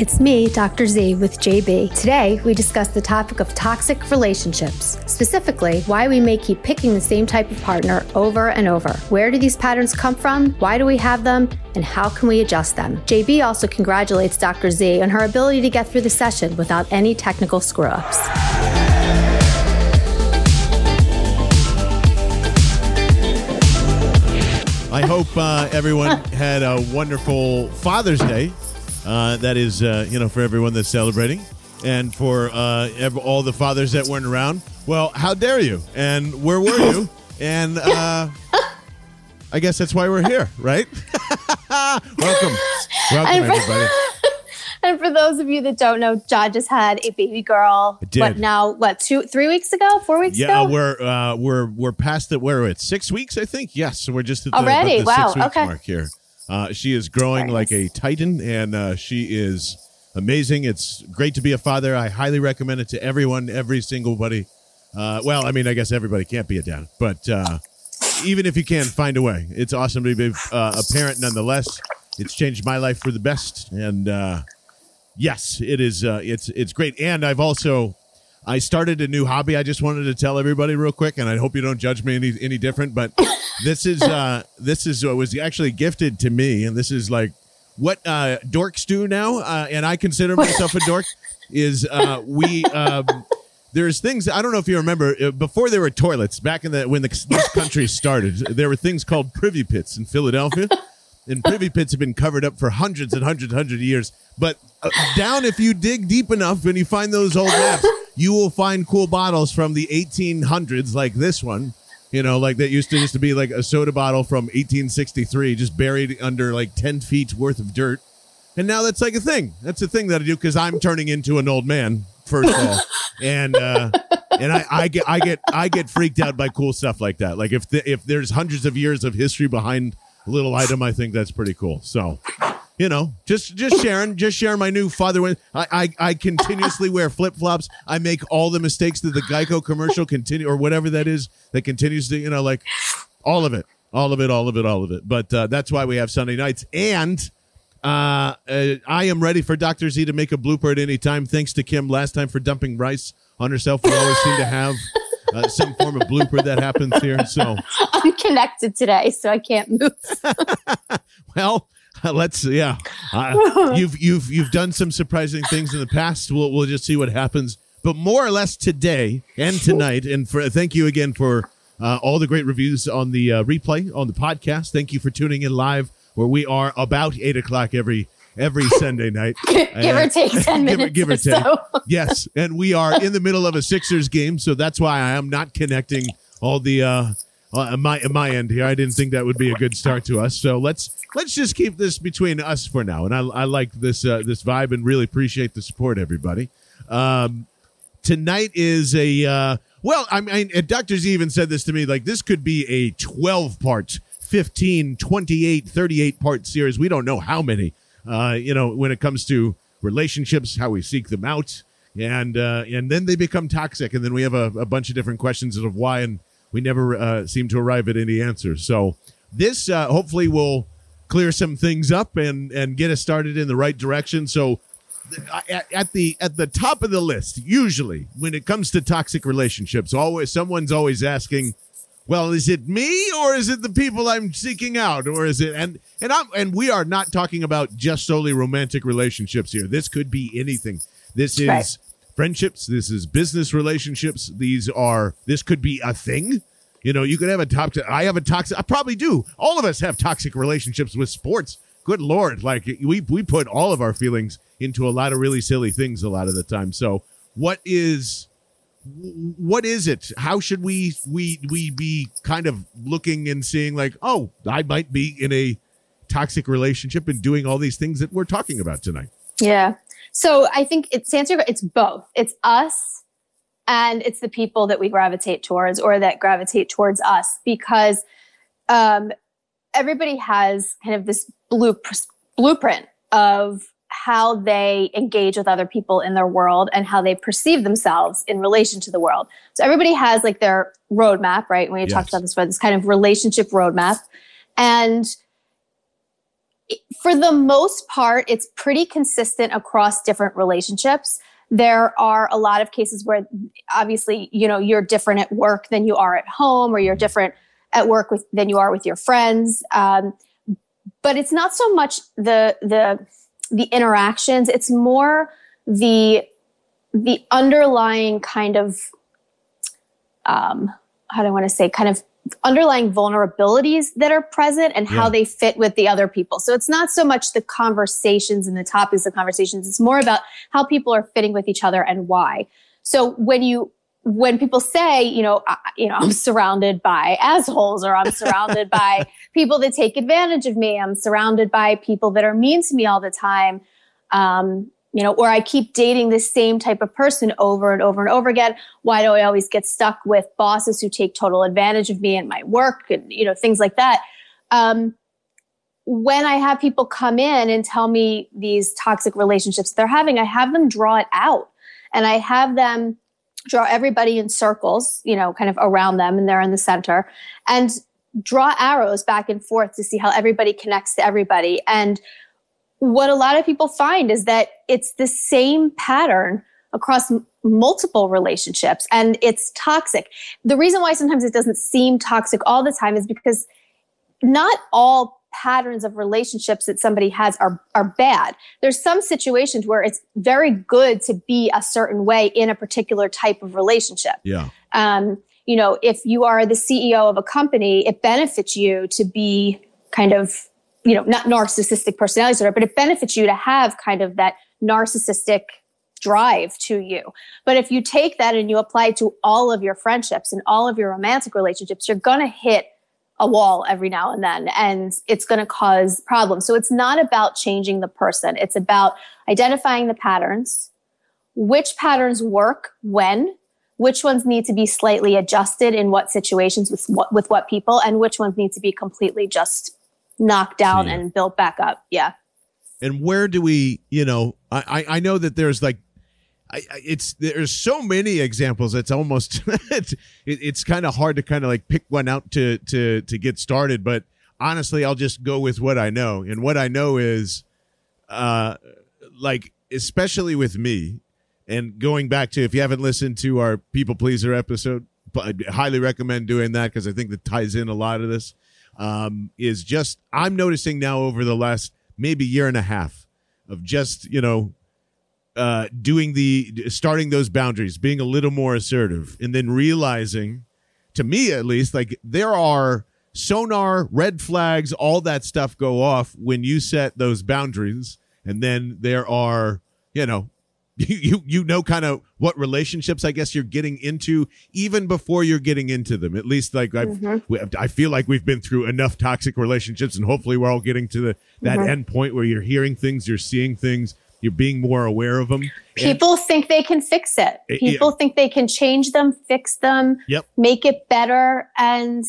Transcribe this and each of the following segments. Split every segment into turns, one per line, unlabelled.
It's me, Dr. Z, with JB. Today, we discuss the topic of toxic relationships, specifically, why we may keep picking the same type of partner over and over. Where do these patterns come from? Why do we have them? And how can we adjust them? JB also congratulates Dr. Z on her ability to get through the session without any technical screw ups.
I hope uh, everyone had a wonderful Father's Day. Uh, that is, uh, you know, for everyone that's celebrating, and for uh, ev- all the fathers that weren't around. Well, how dare you? And where were you? And uh, I guess that's why we're here, right? welcome, welcome,
for-
everybody.
And for those of you that don't know, John just had a baby girl.
I did.
What now? What two, three weeks ago? Four weeks
Yeah,
ago?
we're uh, we're we're past the where are we at six weeks, I think. Yes, so we're just at the,
Already?
about the
Wow,
six weeks
okay.
mark here. Uh, she is growing
Very
like a titan, and uh, she is amazing. It's great to be a father. I highly recommend it to everyone, every single buddy. Uh, well, I mean, I guess everybody can't be a dad, but uh, even if you can, find a way. It's awesome to be uh, a parent, nonetheless. It's changed my life for the best, and uh, yes, it is. Uh, it's it's great, and I've also I started a new hobby. I just wanted to tell everybody real quick, and I hope you don't judge me any any different. But this is uh, this is what was actually gifted to me, and this is like what uh, dorks do now, uh, and I consider myself a dork. Is uh, we um, there's things I don't know if you remember uh, before there were toilets back in the when the, this country started. There were things called privy pits in Philadelphia. And privy pits have been covered up for hundreds and hundreds and hundreds of years. But uh, down, if you dig deep enough and you find those old maps, you will find cool bottles from the 1800s, like this one. You know, like that used to used to be like a soda bottle from 1863, just buried under like 10 feet worth of dirt. And now that's like a thing. That's a thing that I do because I'm turning into an old man, first of all, and uh, and I, I get I get I get freaked out by cool stuff like that. Like if the, if there's hundreds of years of history behind a little item, I think that's pretty cool. So, you know, just just sharing, just sharing my new father. When I I, I continuously wear flip flops, I make all the mistakes that the Geico commercial continue or whatever that is that continues to you know like all of it, all of it, all of it, all of it. But uh, that's why we have Sunday nights and. Uh, uh, I am ready for Dr. Z to make a blooper at any time. Thanks to Kim last time for dumping rice on herself. We always seem to have uh, some form of blooper that happens here. So,
I'm connected today, so I can't move.
well, let's yeah. Uh, you've you've you've done some surprising things in the past. We'll we'll just see what happens. But more or less today and tonight, and for thank you again for uh, all the great reviews on the uh, replay on the podcast. Thank you for tuning in live, where we are about eight o'clock every every Sunday night.
give or take 10
give or-
minutes
give or
or
take.
so.
yes, and we are in the middle of a Sixers game, so that's why I am not connecting all the uh, uh my my end here. I didn't think that would be a good start to us. So let's let's just keep this between us for now. And I I like this uh, this vibe and really appreciate the support, everybody. Um, tonight is a uh, well, I mean, Dr. Z even said this to me like this could be a 12 part, 15, 28, 38 part series. We don't know how many. Uh, you know, when it comes to relationships, how we seek them out, and uh, and then they become toxic, and then we have a, a bunch of different questions of why, and we never uh, seem to arrive at any answers. So this uh, hopefully will clear some things up and and get us started in the right direction. So at, at the at the top of the list usually when it comes to toxic relationships always someone's always asking well is it me or is it the people i'm seeking out or is it and and i'm and we are not talking about just solely romantic relationships here this could be anything this is
Right.
Friendships this is business relationships these are this could be a thing. You know you could have a toxic i have a toxic i probably do. All of us have toxic relationships with sports. Good lord like we we put all of our feelings into a lot of really silly things a lot of the time. So what is what is it? How should we we we be kind of looking and seeing like oh i might be in a toxic relationship and doing all these things that we're talking about tonight?
Yeah. So I think it's answer, it's both. It's us and it's the people that we gravitate towards or that gravitate towards us because um, everybody has kind of this blue, blueprint of how they engage with other people in their world and how they perceive themselves in relation to the world. So everybody has like their roadmap, right? When you
Yes.
talked about this, before, this kind of relationship roadmap. And for the most part, it's pretty consistent across different relationships. There are a lot of cases where obviously, you know, you're different at work than you are at home, or you're different at work with than you are with your friends. Um, but it's not so much the the the interactions; it's more the the underlying kind of um, how do I want to say kind of underlying vulnerabilities that are present and how yeah. they fit with the other people. So it's not so much the conversations and the topics of conversations. It's more about how people are fitting with each other and why. So when you when people say, you know, I, you know, I'm surrounded by assholes or I'm surrounded by people that take advantage of me, I'm surrounded by people that are mean to me all the time. Um, you know, or I keep dating the same type of person over and over and over again. Why do I always get stuck with bosses who take total advantage of me and my work and, you know, things like that? Um, when I have people come in and tell me these toxic relationships they're having, I have them draw it out and I have them draw everybody in circles, you know, kind of around them and they're in the center and draw arrows back and forth to see how everybody connects to everybody. And what a lot of people find is that it's the same pattern across m- multiple relationships and it's toxic. The reason why sometimes it doesn't seem toxic all the time is because not all patterns of relationships that somebody has are are bad. There's some situations where it's very good to be a certain way in a particular type of relationship.
Yeah.
Um, you know, if you are the CEO of a company, it benefits you to be kind of you know, not narcissistic personality disorder, but it benefits you to have kind of that narcissistic drive to you. But if you take that and you apply it to all of your friendships and all of your romantic relationships, you're going to hit a wall every now and then and it's going to cause problems. So it's not about changing the person. It's about identifying the patterns, which patterns work when, which ones need to be slightly adjusted in what situations with what, with what people and which ones need to be completely just knocked down yeah. and built back up. Yeah.
And where do we, you know, I, I know that there's like, I, it's there's so many examples. It's almost it's, it's kind of hard to kind of like pick one out to to to get started. But honestly, I'll just go with what I know, and what I know is, uh, like especially with me, and going back to if you haven't listened to our people pleaser episode, I highly recommend doing that because I think that ties in a lot of this um, is just I'm noticing now over the last maybe year and a half of just you know uh, doing the starting those boundaries, being a little more assertive, and then realizing, to me at least, like there are sonar red flags, all that stuff go off when you set those boundaries, and then there are you know you you you know kind of what relationships I guess you're getting into even before you're getting into them. At least like I mm-hmm. I feel like we've been through enough toxic relationships, and hopefully we're all getting to the that mm-hmm. end point where you're hearing things, you're seeing things, you're being more aware of them.
People and, think they can fix it. People yeah. think they can change them, fix them,
yep.
make it better, and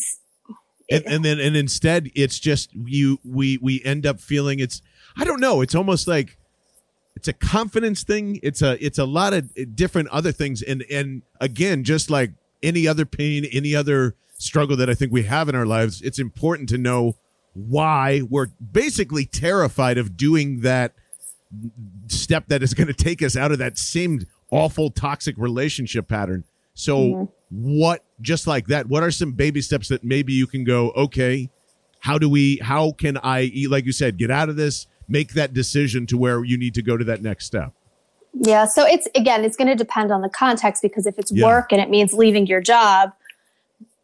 and, and then and instead it's just you we we end up feeling it's I don't know. It's almost like it's a confidence thing. It's a it's a lot of different other things. And and again just like any other pain any other struggle that i think we have in our lives it's important to know why we're basically terrified of doing that step that is going to take us out of that same awful toxic relationship pattern. So mm-hmm. what just like that what are some baby steps that maybe you can go okay how do we how can i like you said get out of this make that decision to where you need to go to that next step?
Yeah. So it's again, it's going to depend on the context because if it's yeah. work and it means leaving your job,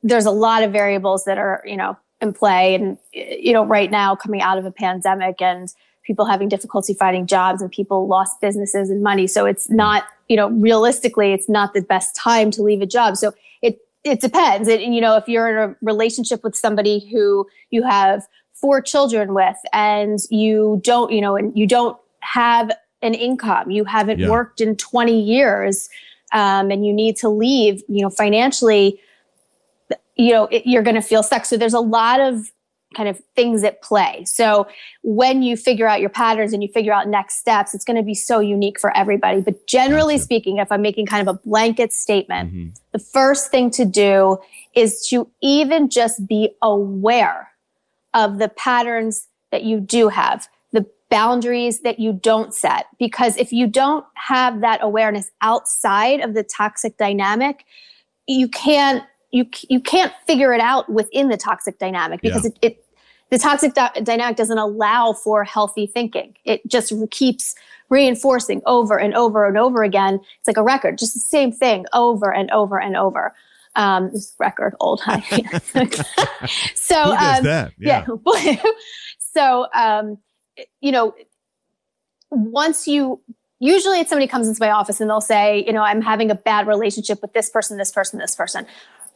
there's a lot of variables that are, you know, in play. And, you know, right now coming out of a pandemic and people having difficulty finding jobs and people lost businesses and money. So it's not, you know, realistically, it's not the best time to leave a job. So it, it depends. It, you know, if you're in a relationship with somebody who you have four children with and you don't, you know, and you don't have an income, you haven't yeah. worked in 20 years, um, and you need to leave, you know, financially, you know, it, you're going to feel stuck. So there's a lot of kind of things at play. So when you figure out your patterns and you figure out next steps, it's going to be so unique for everybody. But generally gotcha. speaking, if I'm making kind of a blanket statement, mm-hmm. the first thing to do is to even just be aware of the patterns that you do have. The boundaries that you don't set because if you don't have that awareness outside of the toxic dynamic you can't you you can't figure it out within the toxic dynamic because yeah. it, it, the toxic di- dynamic doesn't allow for healthy thinking it just keeps reinforcing over and over and over again it's like a record just the same thing over and over and over um, this record old so
um, that yeah,
yeah. so um, you know, once you usually it's somebody comes into my office and they'll say, you know, I'm having a bad relationship with this person, this person, this person.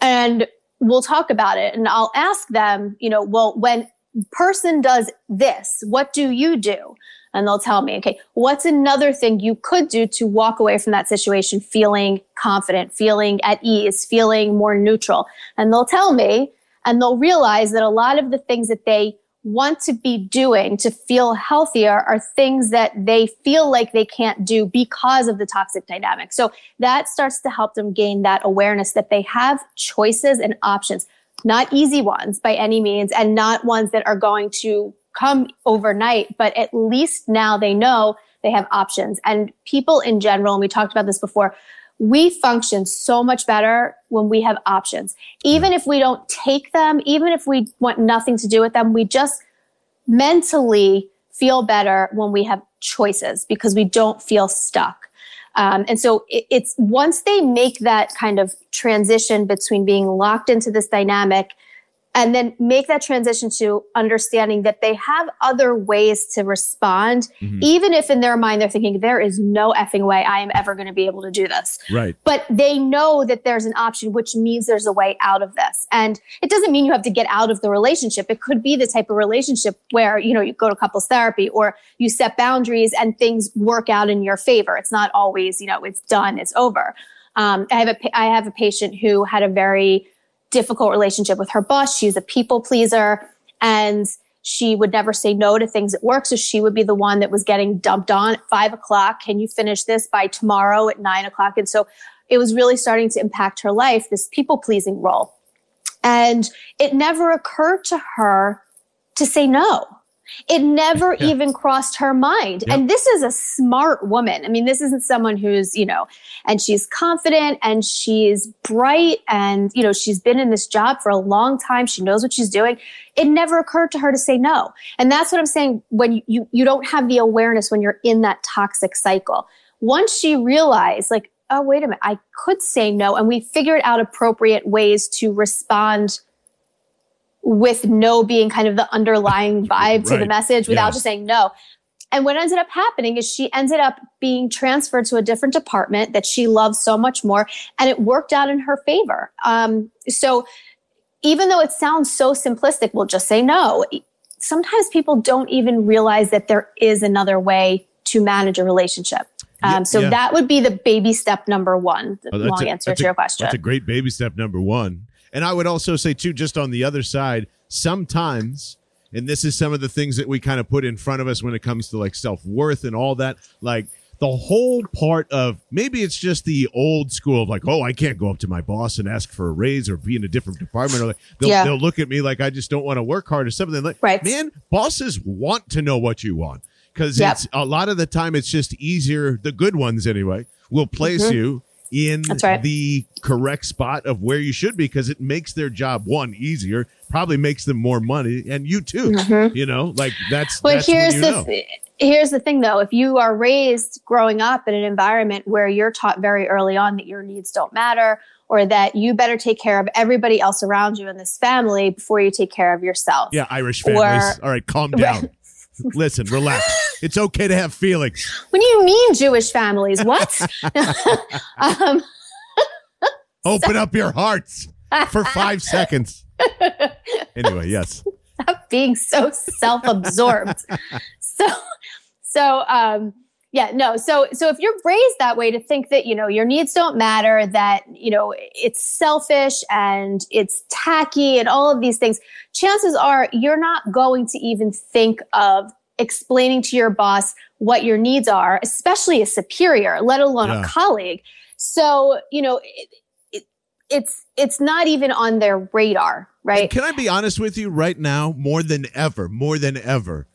And we'll talk about it and I'll ask them, you know, well, when person does this, what do you do? And they'll tell me, okay, what's another thing you could do to walk away from that situation feeling confident, feeling at ease, feeling more neutral? And they'll tell me, and they'll realize that a lot of the things that they want to be doing to feel healthier are things that they feel like they can't do because of the toxic dynamic. So that starts to help them gain that awareness that they have choices and options, not easy ones by any means, and not ones that are going to come overnight, but at least now they know they have options. And people in general, and we talked about this before, we function so much better when we have options. Even if we don't take them, even if we want nothing to do with them, we just mentally feel better when we have choices because we don't feel stuck. Um, and so it, it's once they make that kind of transition between being locked into this dynamic and then make that transition to understanding that they have other ways to respond, mm-hmm. even if in their mind they're thinking, there is no effing way I am ever going to be able to do this.
Right.
But they know that there's an option, which means there's a way out of this. And it doesn't mean you have to get out of the relationship. It could be the type of relationship where, you know, you go to couples therapy or you set boundaries and things work out in your favor. It's not always, you know, it's done, it's over. Um, I have a, I have a patient who had a very, difficult relationship with her boss. She's a people pleaser and she would never say no to things at work. So she would be the one that was getting dumped on at five o'clock. Can you finish this by tomorrow at nine o'clock? And so it was really starting to impact her life, this people pleasing role. And it never occurred to her to say no. It never yeah. even crossed her mind. Yep. And this is a smart woman. I mean, this isn't someone who's, you know, and she's confident and she's bright and, you know, she's been in this job for a long time. She knows what she's doing. It never occurred to her to say no. And that's what I'm saying when you, you, you don't have the awareness when you're in that toxic cycle. Once she realized, like, oh, wait a minute, I could say no. And we figured out appropriate ways to respond with no being kind of the underlying vibe to the message without yes. just saying no. And what ended up happening is she ended up being transferred to a different department that she loves so much more, and it worked out in her favor. Um, so even though it sounds so simplistic, we'll just say no. Sometimes people don't even realize that there is another way to manage a relationship. Um, so yeah. that would be the baby step number one. The oh, long a, answer to
a,
your question.
That's a great baby step number one. And I would also say, too, just on the other side, sometimes, and this is some of the things that we kind of put in front of us when it comes to like self worth and all that, like the whole part of maybe it's just the old school of like, oh, I can't go up to my boss and ask for a raise or be in a different department. Or like, they'll, yeah. they'll look at me like I just don't want to work hard or something. Like, right. man, bosses want to know what you want because yep. it's a lot of the time it's just easier. The good ones, anyway, will place mm-hmm. you in right. the correct spot of where you should be because it makes their job one easier, probably makes them more money, and you too. Mm-hmm. You know, like that's.
Well,
that's
here's the th- here's the thing though: if you are raised growing up in an environment where you're taught very early on that your needs don't matter. Or that you better take care of everybody else around you in this family before you take care of yourself.
Yeah, Irish families. Or, All right, calm down. Listen, relax. It's okay to have feelings.
What do you mean, Jewish families? What? um,
Open up your hearts for five seconds. Anyway, yes.
Stop being so self-absorbed. so, so, um, yeah, no. So, so if you're raised that way to think that, you know, your needs don't matter, that, you know, it's selfish and it's tacky and all of these things, chances are you're not going to even think of explaining to your boss what your needs are, especially a superior, let alone yeah. a colleague. So, you know, it, it, it's, it's not even on their radar, right?
And can I be honest with you right now? More than ever, more than ever,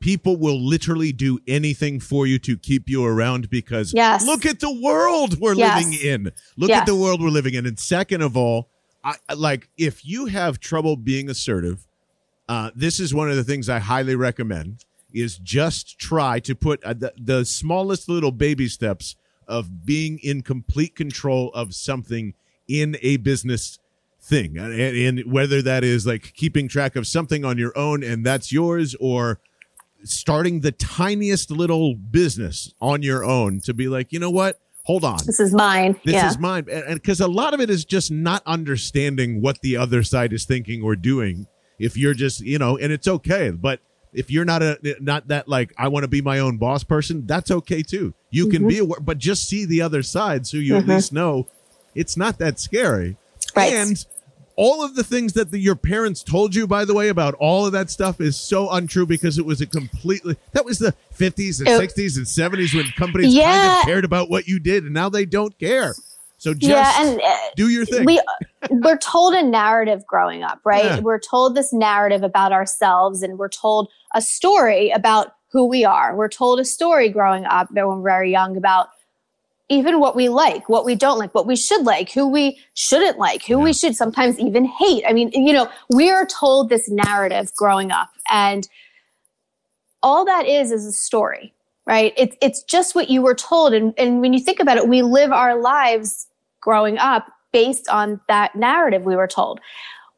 people will literally do anything for you to keep you around because
Yes.
look at the world we're
Yes.
living in. Look
Yes.
at the world we're living in. And second of all, I like if you have trouble being assertive, uh, this is one of the things I highly recommend is just try to put uh, the, the smallest little baby steps of being in complete control of something in a business thing and, and whether that is like keeping track of something on your own and that's yours or starting the tiniest little business on your own to be like you know what hold on
This is mine.
this
yeah.
is mine and because a lot of it is just not understanding what the other side is thinking or doing if you're just you know and it's okay but if you're not a not that like i want to be my own boss person that's okay too you can
Mm-hmm.
be aware but just see the other side so you at least know it's not that scary
Right.
and all of the things that the, your parents told you, by the way, about all of that stuff is so untrue because it was a completely that was the 50s and
It-
60s and 70s when companies kind of cared about what you did, and now they don't care. So just
yeah, and uh,
do your thing.
we we're told a narrative growing up, right?
Yeah.
We're told this narrative about ourselves, and we're told a story about who we are. We're told a story growing up when we're very young about even what we like, what we don't like, what we should like, who we shouldn't like, who we should sometimes even hate. I mean, you know, we are told this narrative growing up, and all that is is a story, right? It's it's just what you were told, and and when you think about it, we live our lives growing up based on that narrative we were told.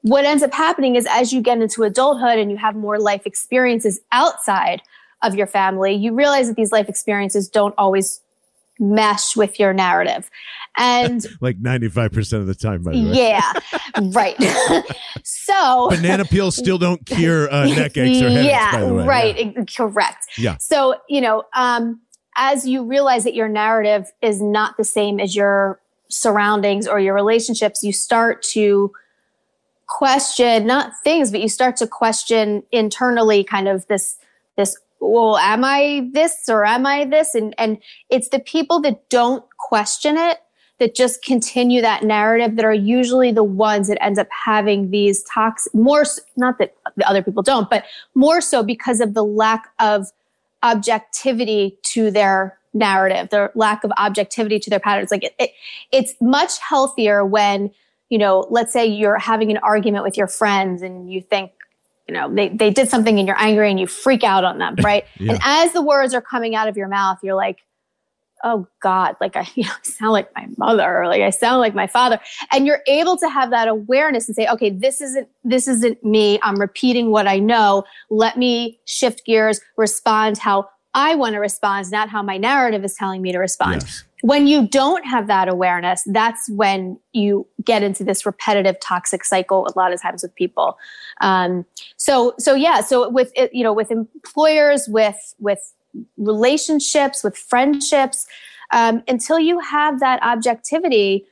What ends up happening is as you get into adulthood and you have more life experiences outside of your family, you realize that these life experiences don't always mesh with your narrative. And
like 95% of the time, by the way.
yeah, right. so
Banana peels still don't cure uh, neck aches or headaches,
yeah,
by the way.
right, ex- correct.
Yeah.
So, you know, um, as you realize that your narrative is not the same as your surroundings or your relationships, you start to question not things, but you start to question internally kind of this, this, well, am I this or am I this? And, and it's the people that don't question it that just continue that narrative that are usually the ones that end up having these toxic more not that the other people don't but more so because of the lack of objectivity to their narrative their lack of objectivity to their patterns like it, it, it's much healthier when you know let's say you're having an argument with your friends and you think you know they, they did something and you're angry and you freak out on them right
Yeah.
and as the words are coming out of your mouth you're like oh God, like I you know, sound like my mother, or like I sound like my father. And you're able to have that awareness and say, okay, this isn't this isn't me. I'm repeating what I know. Let me shift gears, respond how I want to respond, not how my narrative is telling me to respond.
Yes.
When you don't have that awareness, that's when you get into this repetitive toxic cycle a lot of times with people. Um, so so yeah, so with it, you know, with employers, with with relationships, with friendships, um, until you have that objectivity,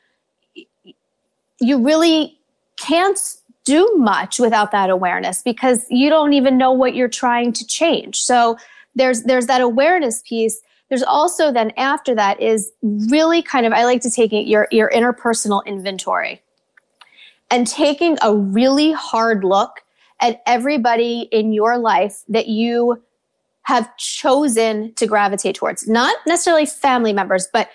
you really can't do much without that awareness because you don't even know what you're trying to change. So there's there's that awareness piece. There's also then after that is really kind of I like to take your your interpersonal inventory and taking a really hard look at everybody in your life that you have chosen to gravitate towards. Not necessarily family members, but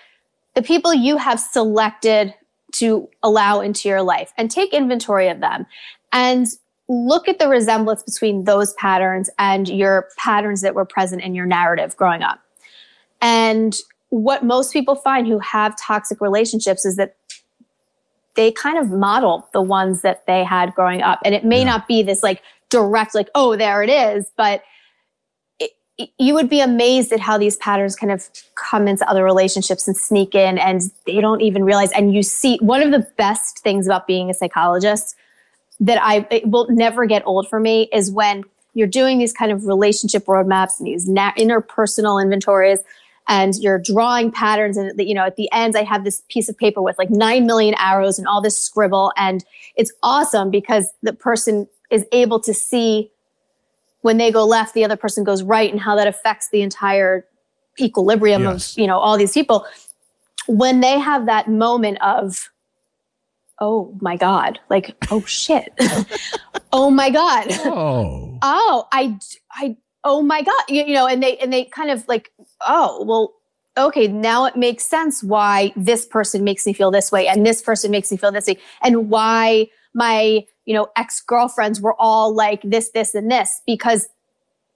the people you have selected to allow into your life and take inventory of them and look at the resemblance between those patterns and your patterns that were present in your narrative growing up. And what most people find who have toxic relationships is that they kind of model the ones that they had growing up. And it may
Yeah.
not be this like direct, like, oh, there it is, but it, you would be amazed at how these patterns kind of come into other relationships and sneak in and they don't even realize. And you see, one of the best things about being a psychologist that I it will never get old for me is when you're doing these kind of relationship roadmaps and these na- interpersonal inventories and you're drawing patterns. And you know at the end i have this piece of paper with like 9 million arrows and all this scribble. And it's awesome because the person is able to see when they go left the other person goes right and how that affects the entire equilibrium
Yes.
of you know all these people. When they have that moment of oh my god like oh shit. Oh my god.
Oh.
oh i i oh my god you, you know and they and they kind of like oh well okay now it makes sense why this person makes me feel this way and this person makes me feel this way and why my you know ex-girlfriends were all like this this and this because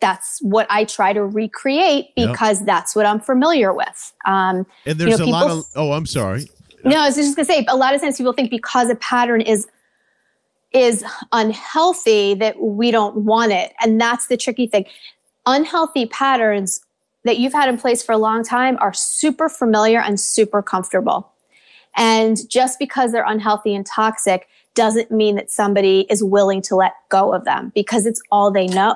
that's what I try to recreate because yep. that's what I'm familiar with. Um,
and there's you know, a lot of, oh, I'm sorry.
No, I was just gonna say, a lot of times people think because a pattern is is unhealthy that we don't want it. And that's the tricky thing. Unhealthy patterns that you've had in place for a long time are super familiar and super comfortable. And just because they're unhealthy and toxic doesn't mean that somebody is willing to let go of them because it's all they know.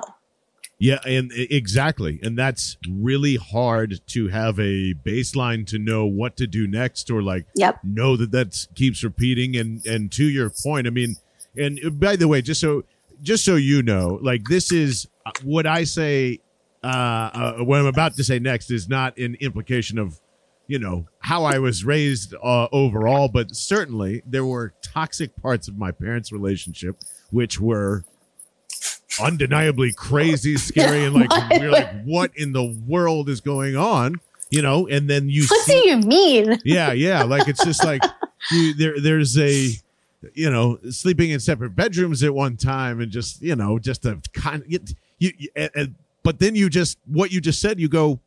Yeah, and exactly. And that's really hard to have a baseline to know what to do next or like
yep.
know that that keeps repeating and and to your point, I mean, and uh, by the way, just so just so you know, like this is uh, what I say. Uh, uh, what I'm about to say next is not an implication of, you know, how I was raised uh, overall, but certainly there were toxic parts of my parents' relationship which were undeniably crazy, scary, and like we're like, what in the world is going on? You know, and then you.
What see, do you mean?
Yeah, yeah, like it's just like you, there. There's a you know, sleeping in separate bedrooms at one time and just, you know, just a kind of, you, you, and, but then you just, what you just said, you go,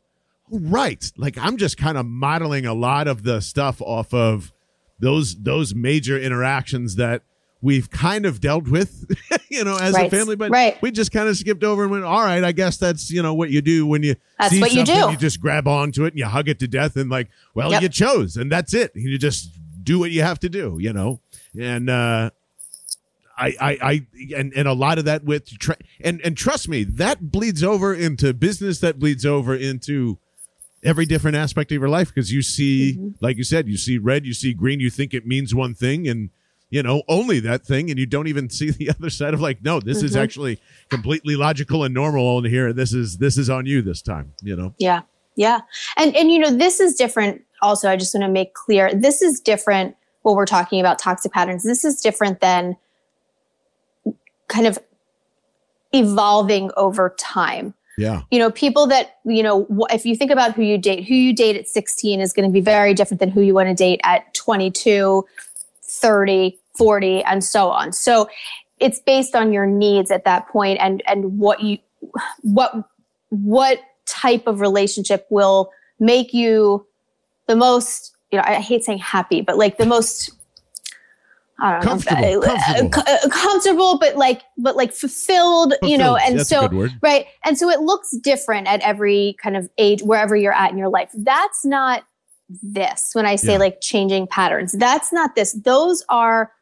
right. Like I'm just kind of modeling a lot of the stuff off of those, those major interactions that we've kind of dealt with, you know, as right. a family, but
right.
we just kind of skipped over and went, all right, I guess that's, you know, what you do when you
that's
see
what
something,
you do.
You just grab onto it and you hug it to death and like, well, yep. you chose and that's it. You just do what you have to do, you know? and uh, I, I, I, and, and a lot of that with, tra- and, and trust me, that bleeds over into business, that bleeds over into every different aspect of your life because you see, mm-hmm. like you said, you see red, you see green, you think it means one thing, and you know only that thing, and you don't even see the other side of like, no, this mm-hmm. is actually completely logical and normal on here. This is this is on you this time, you know.
Yeah, yeah, and and you know this is different. Also, I just want to make clear this is different when we're talking about toxic patterns. This is different than kind of evolving over time.
Yeah.
You know, people that, you know, if you think about who you date, who you date at 16 is going to be very different than who you want to date at 22, 30, 40, and so on. So it's based on your needs at that point and, and what you, what, what type of relationship will make you the most you know, I hate saying happy, but like the most I don't
comfortable,
know,
comfortable.
Uh, comfortable, but like, but like fulfilled, fulfilled. you know, and
That's
so, right. And so it looks different at every kind of age, wherever you're at in your life. That's not this when I say yeah. like changing patterns. That's not this. Those are,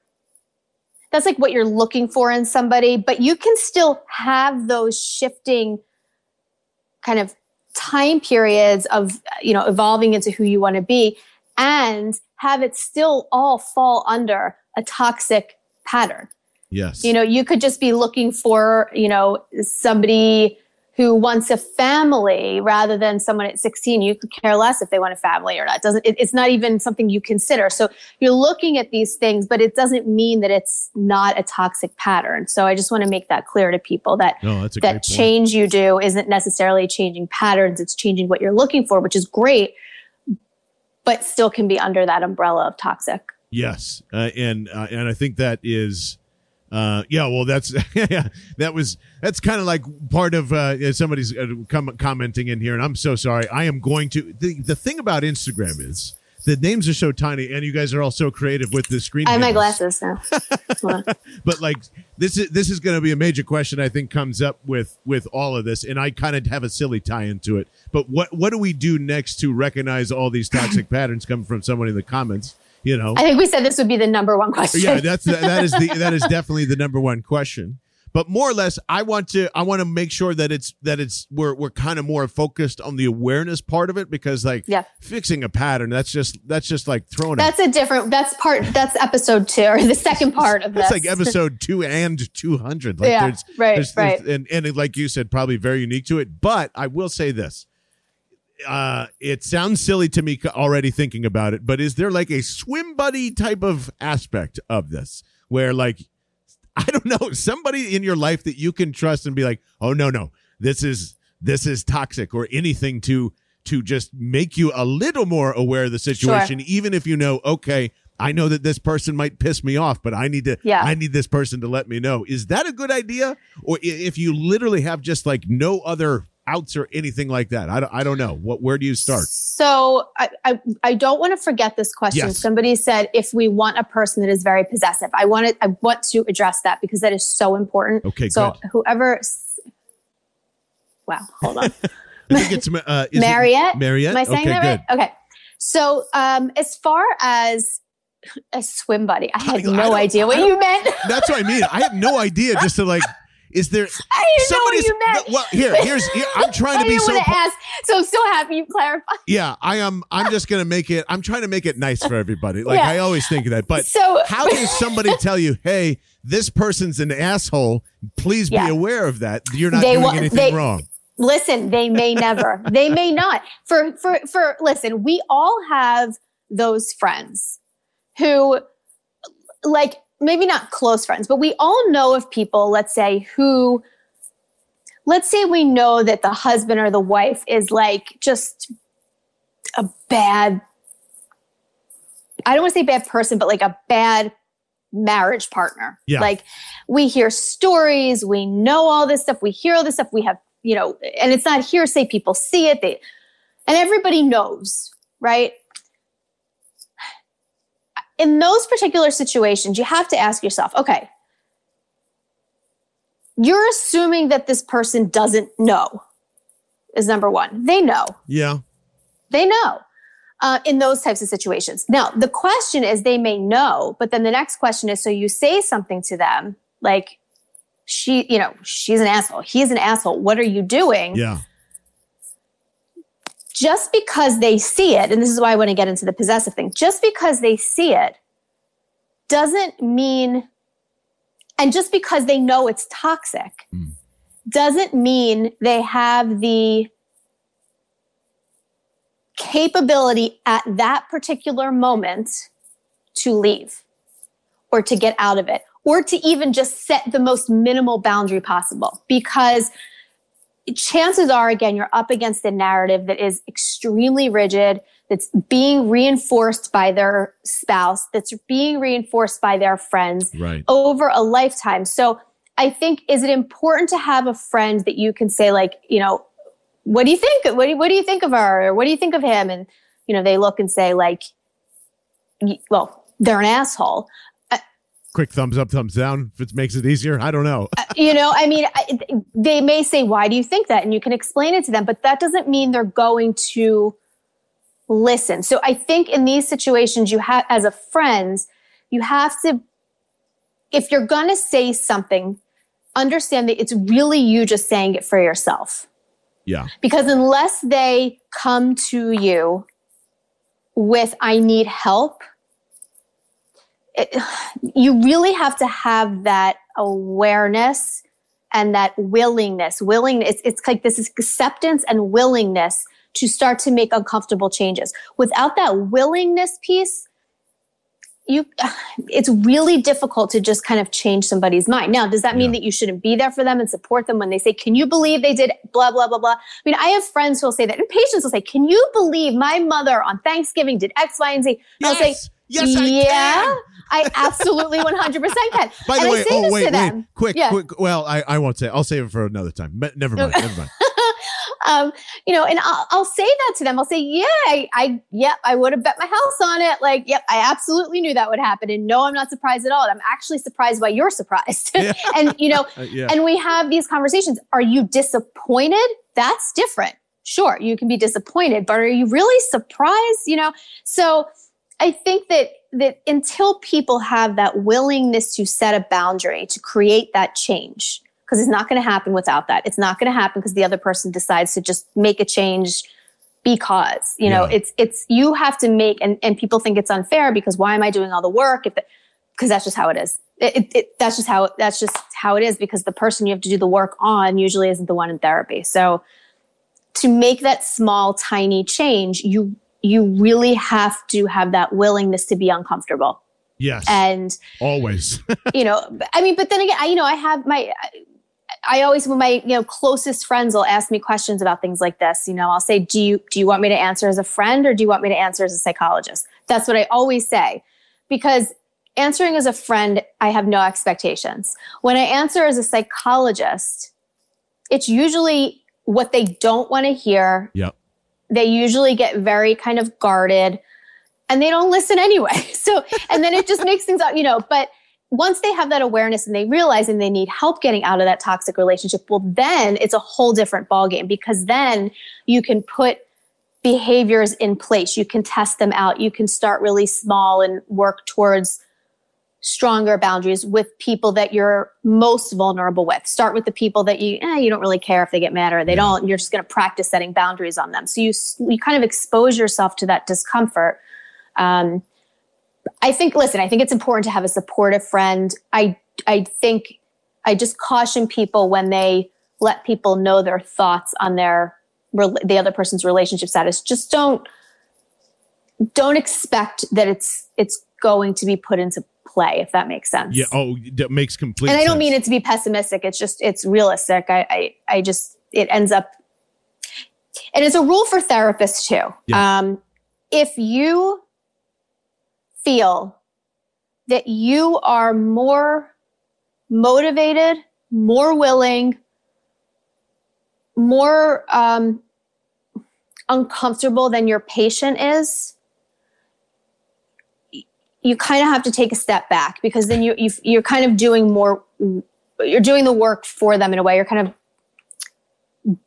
that's like what you're looking for in somebody, but you can still have those shifting kind of time periods of, you know, evolving into who you want to be and have it still all fall under a toxic pattern.
Yes.
You know, you could just be looking for, you know, somebody who wants a family rather than someone at 16 you could care less if they want a family or not. It doesn't it, it's not even something you consider. So you're looking at these things but it doesn't mean that it's not a toxic pattern. So i just want to make that clear to people that
no,
that change you do isn't necessarily changing patterns. It's changing what you're looking for which is great but still can be under that umbrella of toxic.
Yes, uh, and uh, and I think that is. Uh, yeah, well, that's yeah, that was that's kind of like part of uh, somebody's uh, com- commenting in here, and I'm so sorry. I am going to the the thing about Instagram is the names are so tiny, and you guys are all so creative with the screen.
I have my glasses now.
but like this is this is going to be a major question I think comes up with with all of this, and I kind of have a silly tie into it. But what what do we do next to recognize all these toxic patterns coming from someone in the comments? You know,
I think we said this would be the number one question.
Yeah, that's that is the that is definitely the number one question but more or less i want to i want to make sure that it's that it's we're, we're kind of more focused on the awareness part of it because like
yeah.
fixing a pattern that's just that's just like throwing it.
that's a, a different that's part that's episode two or the second part of this
it's like episode two and 200 like
yeah, there's right there's, right
there's, and and like you said probably very unique to it but i will say this uh, it sounds silly to me already thinking about it, but is there like a swim buddy type of aspect of this where like I don't know, somebody in your life that you can trust and be like, oh no, no, this is this is toxic or anything to to just make you a little more aware of the situation, sure. even if you know, okay, I know that this person might piss me off, but I need to, yeah. I need this person to let me know. Is that a good idea? Or if you literally have just like no other outs or anything like that? I don't, I don't know. What, where do you start?
So I, I, I don't want to forget this question. Yes. Somebody said, if we want a person that is very possessive, I want to, I want to address that because that is so important.
Okay.
So good. whoever, wow, hold on.
I think it's uh,
Marriott.
It Marriott.
Am I saying
okay,
that right? Good. Okay. So um, as far as a swim buddy, I had I, no I idea what you meant.
That's what I mean. I have no idea. Just to like is there
I didn't know what you meant.
Well, here, here's. Here, I'm trying to be so.
Ask, so I'm so happy you clarified.
Yeah, I am. I'm just gonna make it. I'm trying to make it nice for everybody. Like yeah. I always think of that. But so how can somebody tell you, hey, this person's an asshole? Please be aware of that. You're not they, doing anything they, wrong.
Listen, they may never. they may not. For for for. Listen, we all have those friends who like maybe not close friends, but we all know of people, let's say, who, let's say we know that the husband or the wife is like just a bad, I don't want to say bad person, but like a bad marriage partner.
Yeah.
Like we hear stories, we know all this stuff, we hear all this stuff, we have, you know, and it's not hearsay, people see it, they, and everybody knows, right? In those particular situations, you have to ask yourself, okay, you're assuming that this person doesn't know, is number one. They know.
Yeah.
They know uh, in those types of situations. Now, the question is they may know, but then the next question is so you say something to them like, she, you know, she's an asshole. He's an asshole. What are you doing?
Yeah
just because they see it, and this is why I want to get into the possessive thing, just because they see it doesn't mean, and just because they know it's toxic, mm. doesn't mean they have the capability at that particular moment to leave or to get out of it or to even just set the most minimal boundary possible because chances are, again, you're up against a narrative that is extremely rigid, that's being reinforced by their spouse, that's being reinforced by their friends
right.
over a lifetime. So I think, is it important to have a friend that you can say, like, you know, what do you think? What do you, what do you think of her? Or what do you think of him? And, you know, they look and say, like, well, they're an asshole
quick thumbs up, thumbs down if it makes it easier. I don't know.
uh, you know, I mean, I, they may say, why do you think that? And you can explain it to them, but that doesn't mean they're going to listen. So I think in these situations, you have, as a friend, you have to, if you're going to say something, understand that it's really you just saying it for yourself.
Yeah.
Because unless they come to you with, I need help, it, you really have to have that awareness and that willingness willingness it's, it's like this acceptance and willingness to start to make uncomfortable changes without that willingness piece you it's really difficult to just kind of change somebody's mind now does that mean yeah. that you shouldn't be there for them and support them when they say can you believe they did blah blah blah blah i mean i have friends who will say that and patients will say can you believe my mother on thanksgiving did x y and z
yes. i'll say yes I
yeah
can.
I absolutely 100% can.
By the and way, oh, wait, wait, quick, yeah. quick. Well, I, I won't say, I'll save it for another time. But never mind, never mind.
um, you know, and I'll, I'll, say that to them. I'll say, yeah, I, I yep, I would have bet my house on it. Like, yep, I absolutely knew that would happen. And no, I'm not surprised at all. I'm actually surprised why you're surprised. Yeah. and, you know, uh, yeah. and we have these conversations. Are you disappointed? That's different. Sure, you can be disappointed, but are you really surprised? You know, so I think that that until people have that willingness to set a boundary to create that change because it's not going to happen without that. It's not going to happen because the other person decides to just make a change because you know yeah. it's it's you have to make and, and people think it's unfair because why am i doing all the work if because that's just how it is. It, it, it, that's just how that's just how it is because the person you have to do the work on usually isn't the one in therapy. So to make that small tiny change you you really have to have that willingness to be uncomfortable.
Yes.
And
always,
you know, I mean, but then again, I, you know, I have my, I always, when my you know closest friends will ask me questions about things like this, you know, I'll say, "Do you do you want me to answer as a friend or do you want me to answer as a psychologist?" That's what I always say, because answering as a friend, I have no expectations. When I answer as a psychologist, it's usually what they don't want to hear.
Yep.
They usually get very kind of guarded, and they don't listen anyway. So, and then it just makes things out, you know, but once they have that awareness and they realize and they need help getting out of that toxic relationship, well, then it's a whole different ballgame because then you can put behaviors in place. You can test them out. You can start really small and work towards stronger boundaries with people that you're most vulnerable with. Start with the people that you eh, you don't really care if they get mad or they yeah. don't. You're just going to practice setting boundaries on them. So you you kind of expose yourself to that discomfort. Um, I think, listen, I think it's important to have a supportive friend. I, I think I just caution people when they let people know their thoughts on their, the other person's relationship status. Just don't, don't expect that it's, it's going to be put into play, if that makes sense.
Yeah. Oh, that makes complete
And I don't
sense.
mean it to be pessimistic. It's just, it's realistic. I, I, I just, it ends up, and it's a rule for therapists too. Yeah. Um, if you feel that you are more motivated, more willing, more um, uncomfortable than your patient is, you kind of have to take a step back because then you, you are kind of doing more. You're doing the work for them in a way. You're kind of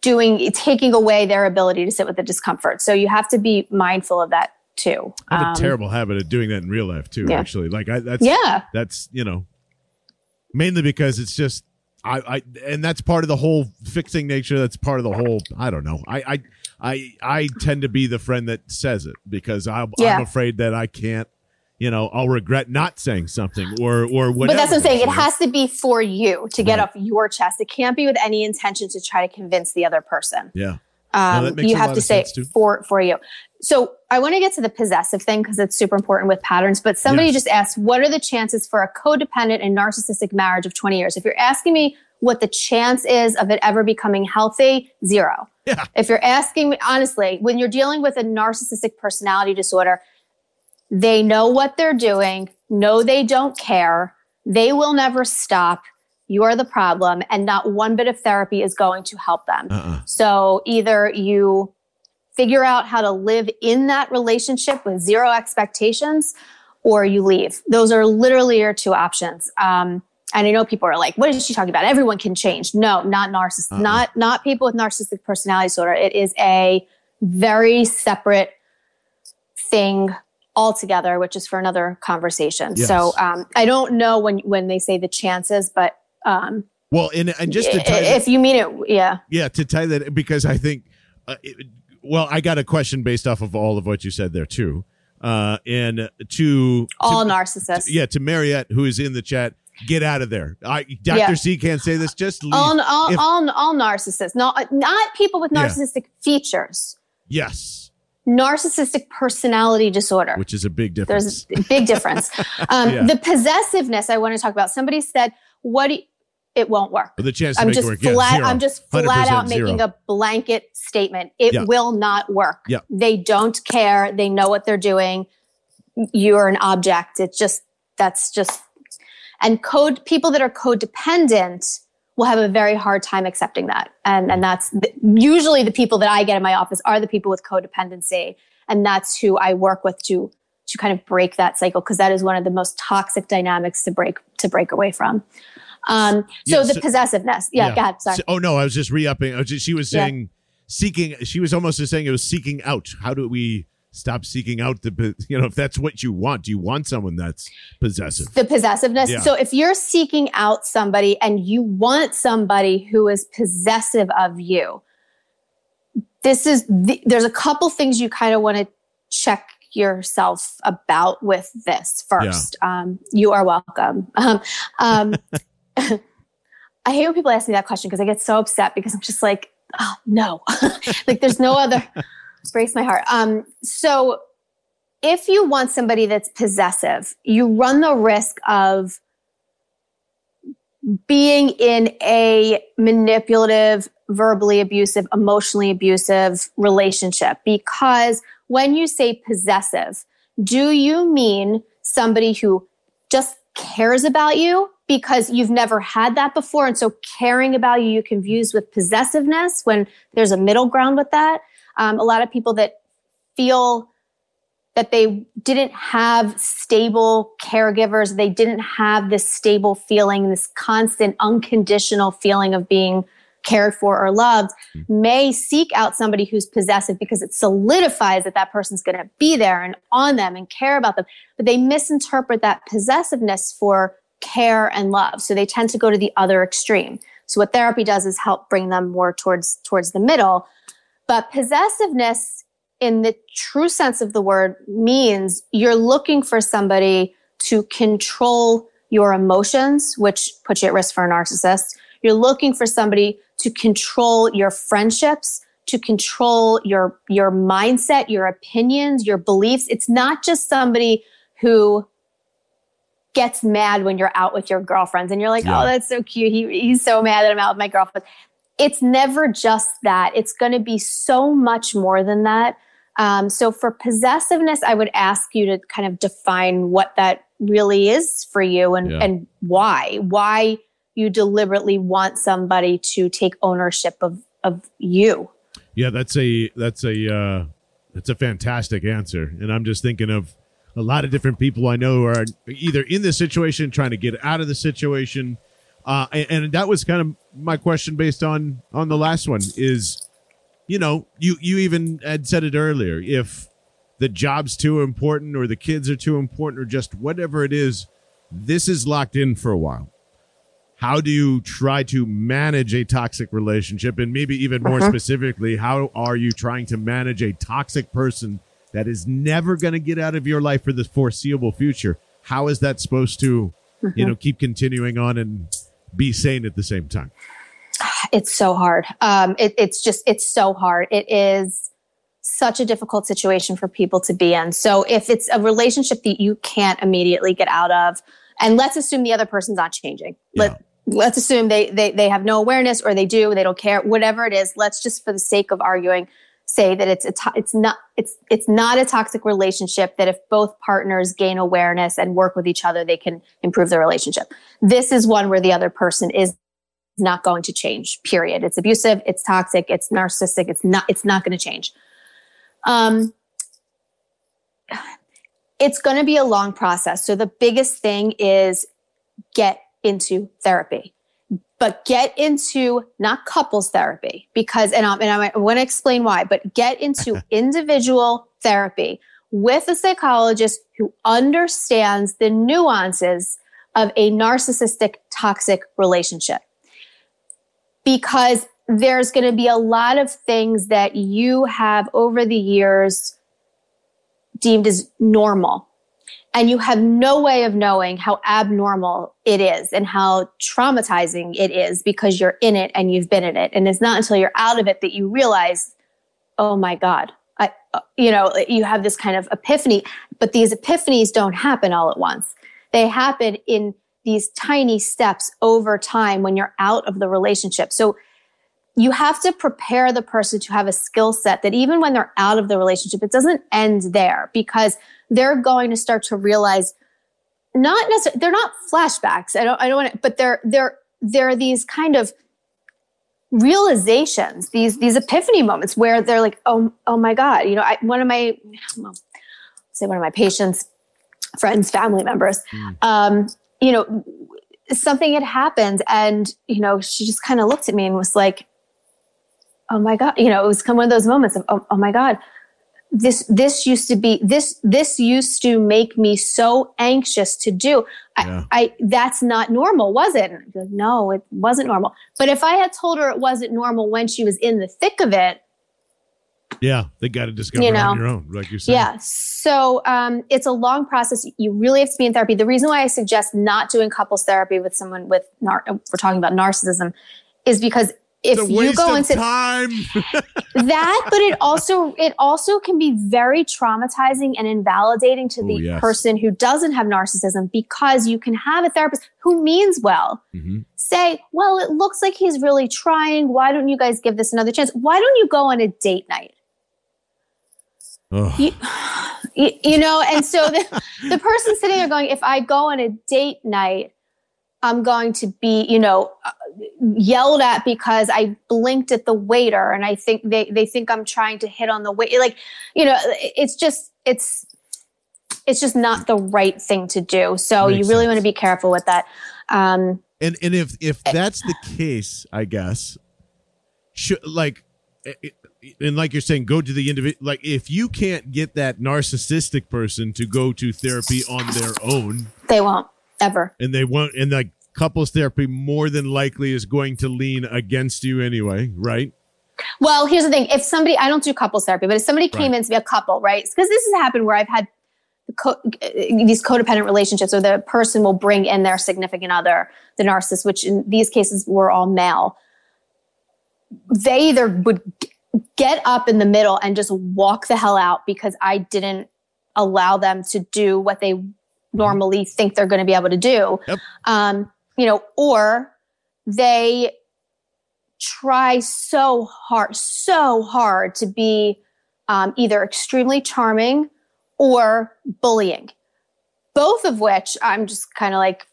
doing taking away their ability to sit with the discomfort. So you have to be mindful of that too.
I have um, a terrible habit of doing that in real life too. Yeah. Actually, like I, that's
yeah,
that's you know, mainly because it's just I, I, and that's part of the whole fixing nature. That's part of the whole. I don't know. I, I, I, I tend to be the friend that says it because I'm, yeah. I'm afraid that I can't. You know, I'll regret not saying something or or whatever.
But that's what I'm saying. It has to be for you to get right. off your chest. It can't be with any intention to try to convince the other person.
Yeah.
Um, no, you have to say for for you. So I want to get to the possessive thing because it's super important with patterns. But somebody yes. just asked, what are the chances for a codependent and narcissistic marriage of 20 years? If you're asking me what the chance is of it ever becoming healthy, zero.
Yeah.
If you're asking me honestly, when you're dealing with a narcissistic personality disorder, they know what they're doing. No, they don't care. They will never stop. You are the problem, and not one bit of therapy is going to help them. Uh-uh. So either you figure out how to live in that relationship with zero expectations or you leave. Those are literally your two options. Um, and I know people are like, what is she talking about? Everyone can change. No, not narcissist, uh-uh. not, not people with narcissistic personality disorder. It is a very separate thing altogether, which is for another conversation. Yes. So um, I don't know when, when they say the chances, but um,
well, and, and just to
tie if that, you mean it, yeah,
yeah, to tie that because I think, uh, it, well, I got a question based off of all of what you said there too, uh, and to
all
to,
narcissists,
to, yeah, to Mariette who is in the chat, get out of there. I, Dr. Yeah. C can't say this. Just leave.
All, all, if, all, all narcissists, not not people with narcissistic yeah. features.
Yes
narcissistic personality disorder,
which is a big difference.
There's a big difference. Um, yeah. The possessiveness I want to talk about. Somebody said, "What? Do, it won't work.
The chance
I'm
just
flat. I'm just flat out making a blanket statement. It yeah. will not work.
Yeah.
They don't care. They know what they're doing. You're an object. It's just that's just and code people that are codependent will have a very hard time accepting that. And and that's the, usually the people that I get in my office are the people with codependency, and that's who I work with to to kind of break that cycle because that is one of the most toxic dynamics to break to break away from. Um, so yeah, the so, possessiveness. Yeah, yeah. go ahead. Sorry.
So, oh no, I was just re-upping. Was just, she was saying yeah. seeking. She was almost just saying it was seeking out. How do we stop seeking out the you know if that's what you want do you want someone that's possessive
the possessiveness yeah. so if you're seeking out somebody and you want somebody who is possessive of you this is the, there's a couple things you kind of want to check yourself about with this first yeah. um, you are welcome um, um, I hate when people ask me that question because I get so upset because I'm just like, oh no, like there's no other. Breaks my heart. Um, so if you want somebody that's possessive, you run the risk of being in a manipulative, verbally abusive, emotionally abusive relationship. Because when you say possessive, do you mean somebody who just cares about you because you've never had that before? And so caring about you, you confuse with possessiveness when there's a middle ground with that. Um, a lot of people that feel that they didn't have stable caregivers. They didn't have this stable feeling, this constant unconditional feeling of being cared for or loved may seek out somebody who's possessive because it solidifies that that person's going to be there and on them and care about them. But they misinterpret that possessiveness for care and love. So they tend to go to the other extreme. So what therapy does is help bring them more towards towards the middle. But possessiveness in the true sense of the word means you're looking for somebody to control your emotions, which puts you at risk for a narcissist. You're looking for somebody to control your friendships, to control your, your mindset, your opinions, your beliefs. It's not just somebody who gets mad when you're out with your girlfriends and you're like, oh, yeah. oh, that's so cute. He, he's so mad that I'm out with my girlfriend. It's never just that. It's going to be so much more than that. Um, so for possessiveness, I would ask you to kind of define what that really is for you and, yeah. and why. Why you deliberately want somebody to take ownership of, of you.
Yeah, that's a that's a uh, that's a fantastic answer. And I'm just thinking of a lot of different people I know who are either in this situation, trying to get out of the situation. Uh, and, and that was kind of my question based on on the last one is you know, you you even had said it earlier. If the job's too important, or the kids are too important, or just whatever it is, this is locked in for a while. How do you try to manage a toxic relationship, and maybe even more uh-huh. specifically, how are you trying to manage a toxic person that is never going to get out of your life for the foreseeable future? How is that supposed to, uh-huh. you know, keep continuing on and be sane at the same time?
it's so hard. Um, it, it's just, it's so hard. It is such a difficult situation for people to be in. So if it's a relationship that you can't immediately get out of, and let's assume the other person's not changing. Yeah. Let, let's assume they, they, they have no awareness or they do, they don't care, whatever it is. Let's just, for the sake of arguing, say that it's a to- it's not it's it's not a toxic relationship that if both partners gain awareness and work with each other they can improve the relationship this is one where the other person is not going to change, period. It's abusive, it's toxic, it's narcissistic, it's not, it's not going to change. Um, it's going to be a long process. So the biggest thing is get into therapy, but get into not couples therapy because, and, I'm, and I want to explain why, but get into individual therapy with a psychologist who understands the nuances of a narcissistic toxic relationship because there's going to be a lot of things that you have over the years deemed as normal. And you have no way of knowing how abnormal it is and how traumatizing it is because you're in it and you've been in it. And it's not until you're out of it that you realize, oh my God, I, uh, you know, you have this kind of epiphany, but these epiphanies don't happen all at once. They happen in these tiny steps over time when you're out of the relationship. So you have to prepare the person to have a skill set that even when they're out of the relationship, it doesn't end there because they're going to start to realize not necessarily, they're not flashbacks. I don't, I don't want to, but they're, they're, they're these kind of realizations, these, these epiphany moments where they're like, oh, oh my God, you know, I, one of my, well, say one of my patients, friends, family members, mm. um, you know, something had happened and, you know, she just kind of looked at me and was like, oh my God, you know, it was kind of one of those moments of, oh, oh my God, this, this used to be, this, this used to make me so anxious to do. Yeah. I, I, that's not normal, was it? Like, no, it wasn't normal. But if I had told her it wasn't normal when she was in the thick of it,
yeah, they got to discover you know, on your own, like you said.
Yeah. So um, it's a long process. You really have to be in therapy. The reason why I suggest not doing couples therapy with someone with, nar- we're talking about narcissism, is because if you go into
time.
that but it also it also can be very traumatizing and invalidating to
Ooh,
the
yes.
person who doesn't have narcissism because you can have a therapist who means well
Mhm.
say well it looks like he's really trying why don't you guys give this another chance why don't you go on a date night you, you, you know and so the, the person sitting there going if i go on a date night i'm going to be you know uh, yelled at because i blinked at the waiter and i think they, they think i'm trying to hit on the wait like you know it's just it's it's just not the right thing to do so
Makes
you really
sense.
want to be careful with that um
And and if if that's the case, I guess, should like, eh, eh, and like you're saying, go to the individual. Like if you can't get that narcissistic person to go to therapy on their own,
they won't ever
and they won't, and like couples therapy more than likely is going to lean against you anyway, right?
Well, here's the thing. If somebody, I don't do couples therapy, but if somebody came
Right.
in to be a couple, right? Because this has happened where I've had co- these codependent relationships where the person will bring in their significant other, the narcissist, which in these cases were all male. They either would get up in the middle and just walk the hell out because I didn't allow them to do what they normally think they're going to be able to do.
Yep.
Um, you know, or they try so hard, so hard to be um, either extremely charming or bullying. Both of which I'm just kind of like,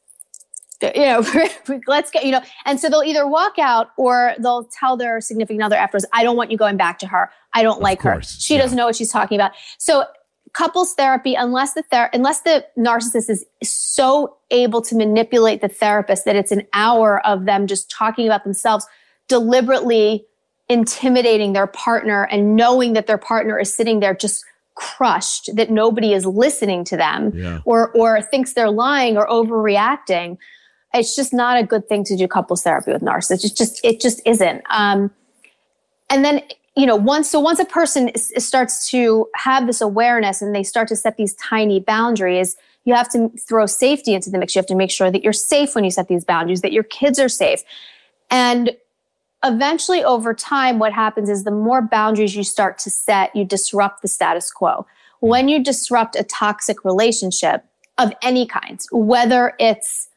you know, let's get, you know, and so they'll either walk out or they'll tell their significant other afterwards, I don't want you going back to her. I don't like
course,
her. She
yeah.
doesn't know what she's talking about. So couples therapy, unless the ther- unless the narcissist is so able to manipulate the therapist that it's an hour of them just talking about themselves, deliberately intimidating their partner and knowing that their partner is sitting there just crushed, that nobody is listening to them
Yeah.
or or thinks they're lying or overreacting. It's just not a good thing to do couples therapy with narcissists. It's just it just isn't. Um, and then you know once so once a person starts to have this awareness and they start to set these tiny boundaries you have to throw safety into the mix. You have to make sure that you're safe when you set these boundaries that your kids are safe. And eventually over time what happens is the more boundaries you start to set you disrupt the status quo. When you disrupt a toxic relationship of any kind whether it's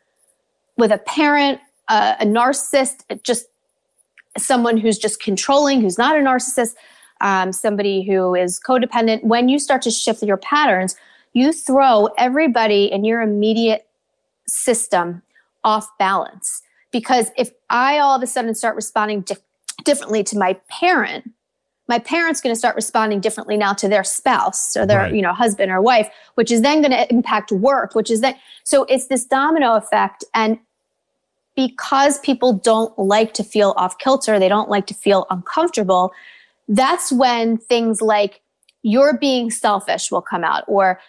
with a parent uh, a narcissist just someone who's just controlling, who's not a narcissist, um, somebody who is codependent, when you start to shift your patterns, you throw everybody in your immediate system off balance. Because if I all of a sudden start responding dif- differently to my parent, my parent's going to start responding differently now to their spouse or their
Right.
you know husband or wife which is then going to impact work which is then so it's this domino effect and because people don't like to feel off kilter, they don't like to feel uncomfortable, that's when things like you're being selfish will come out or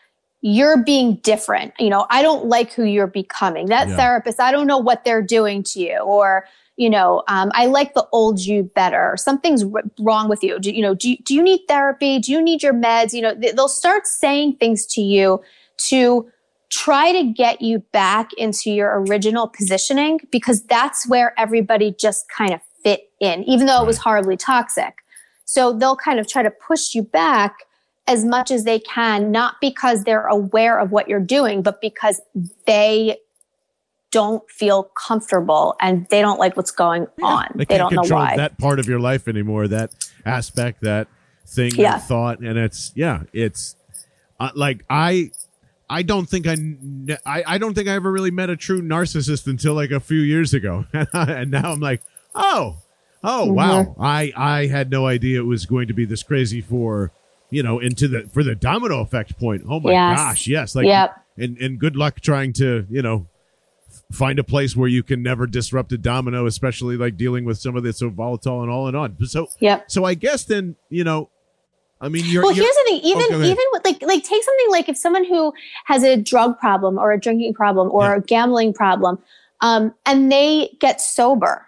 you're being different. You know, I don't like who you're becoming. That
Yeah.
therapist, I don't know what they're doing to you or you know, um, I like the old you better. Something's r- wrong with you. Do, you know, do, you- do you need therapy? Do you need your meds? You know, th- they'll start saying things to you to try to get you back into your original positioning because that's where everybody just kind of fit in, even though it was horribly toxic. So they'll kind of try to push you back as much as they can, not because they're aware of what you're doing, but because they don't feel comfortable and they don't like what's going on.
They
They,
can't
don't know
control
why.
that part of your life anymore. That aspect, that thing,
Yeah.
that thought, and it's yeah, it's uh, like I. I don't think I, I I don't think I ever really met a true narcissist until like a few years ago, and now I'm like, oh, oh
Mm-hmm.
wow, I I had no idea it was going to be this crazy for you know into the for the domino effect point. Oh my
Yes.
gosh, yes, like
Yep.
and and good luck trying to you know find a place where you can never disrupt a domino, especially like dealing with some of this so volatile and all and on. So,
Yep.
so I guess then you know, I mean, you're,
well,
you're
here's the thing. Even
go ahead.
even with like like take something like if someone who has a drug problem or a drinking problem or
Yeah.
a gambling problem, um, and they get sober,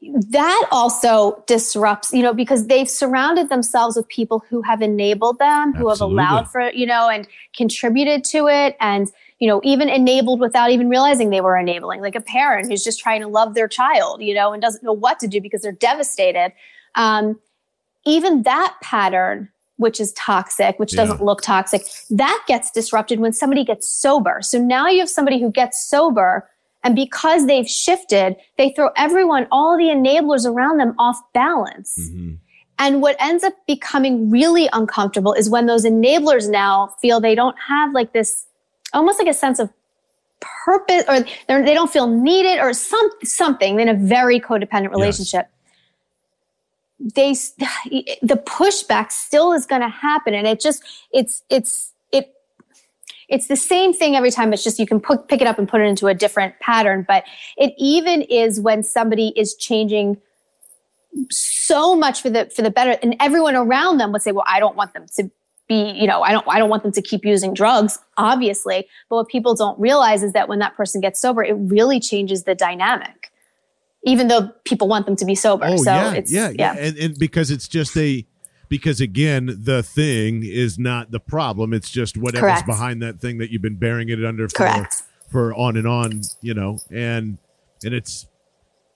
that also disrupts. You know, because they've surrounded themselves with people who have enabled them, who
Absolutely.
have allowed for you know and contributed to it, and you know, even enabled without even realizing they were enabling, like a parent who's just trying to love their child, you know, and doesn't know what to do because they're devastated. Um, even that pattern, which is toxic, which yeah. doesn't look toxic, that gets disrupted when somebody gets sober. So now you have somebody who gets sober. And because they've shifted, they throw everyone, all the enablers around them off balance. Mm-hmm. And what ends up becoming really uncomfortable is when those enablers now feel they don't have like this almost like a sense of purpose or they don't feel needed or some, something in a very codependent relationship. Yes. They, the pushback still is going to happen. And it just, it's, it's, it, it's the same thing every time. It's just you can put, pick it up and put it into a different pattern. But it even is when somebody is changing so much for the for the better and everyone around them would say well i don't want them to be, you know, I don't, I don't want them to keep using drugs, obviously. But what people don't realize is that when that person gets sober, it really changes the dynamic, even though people want them to be sober. Oh, so
yeah,
it's,
yeah, yeah. And, and because it's just a, because again, the thing is not the problem. It's just whatever's Correct. behind that thing that you've been burying it under for, Correct. for on and on, you know, and, and it's,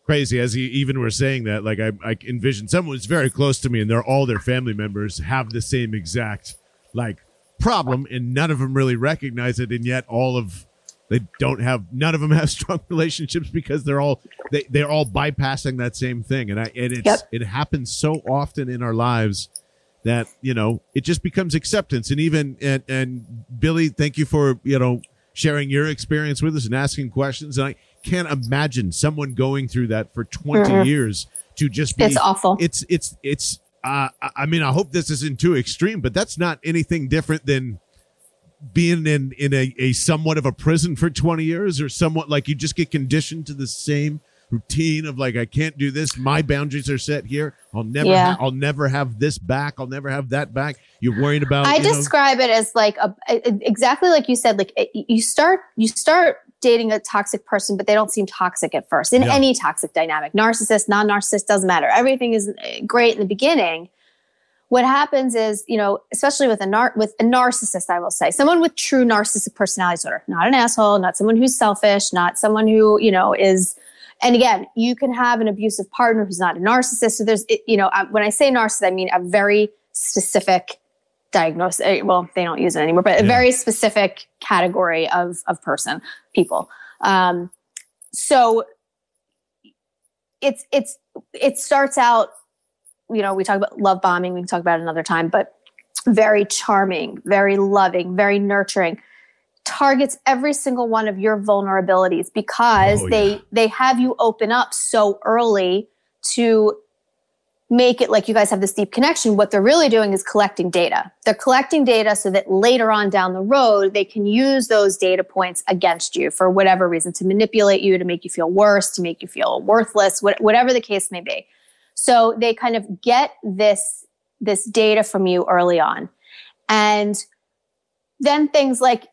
crazy as you even were saying that like I, I envision someone who's very close to me and they're all their family members have the same exact like problem and none of them really recognize it and yet all of they don't have none of them have strong relationships because they're all they, they're all bypassing that same thing and i and it's yep. it happens so often in our lives that you know it just becomes acceptance and even and and billy thank you for you know sharing your experience with us and asking questions and i can't imagine someone going through that for 20 mm-hmm. years to just be
it's awful
it's it's it's uh, I mean, I hope this isn't too extreme, but that's not anything different than being in in a, a somewhat of a prison for 20 years or somewhat like you just get conditioned to the same routine of like I can't do this. My boundaries are set here. I'll never yeah. ha- I'll never have this back. I'll never have that back. You're worried about
I describe know? it as like a, exactly like you said like you start you start dating a toxic person, but they don't seem toxic at first in yeah. any toxic dynamic. Narcissist, non narcissist, doesn't matter. Everything is eh, great in the beginning. What happens is, you know, especially with a nar- with a narcissist, I will say, someone with true narcissistic personality disorder, not an asshole, not someone who's selfish, not someone who, you know, is and again, you can have an abusive partner who's not a narcissist. So there's, you know, when I say narcissist, I mean a very specific diagnosis. Eh, well, they don't use it anymore, but a very specific category of of person, people. Um, so it's it's it starts out. You know, we talk about love bombing. We can talk about it another time, but very charming, very loving, very nurturing targets every single one of your vulnerabilities because oh, they yeah. they have you open up so early to make it like you guys have this deep connection, what they're really doing is collecting data. They're collecting data so that later on down the road, they can use those data points against you for whatever reason to manipulate you, to make you feel worse, to make you feel worthless, whatever the case may be. So they kind of get this, this data from you early on. And then things like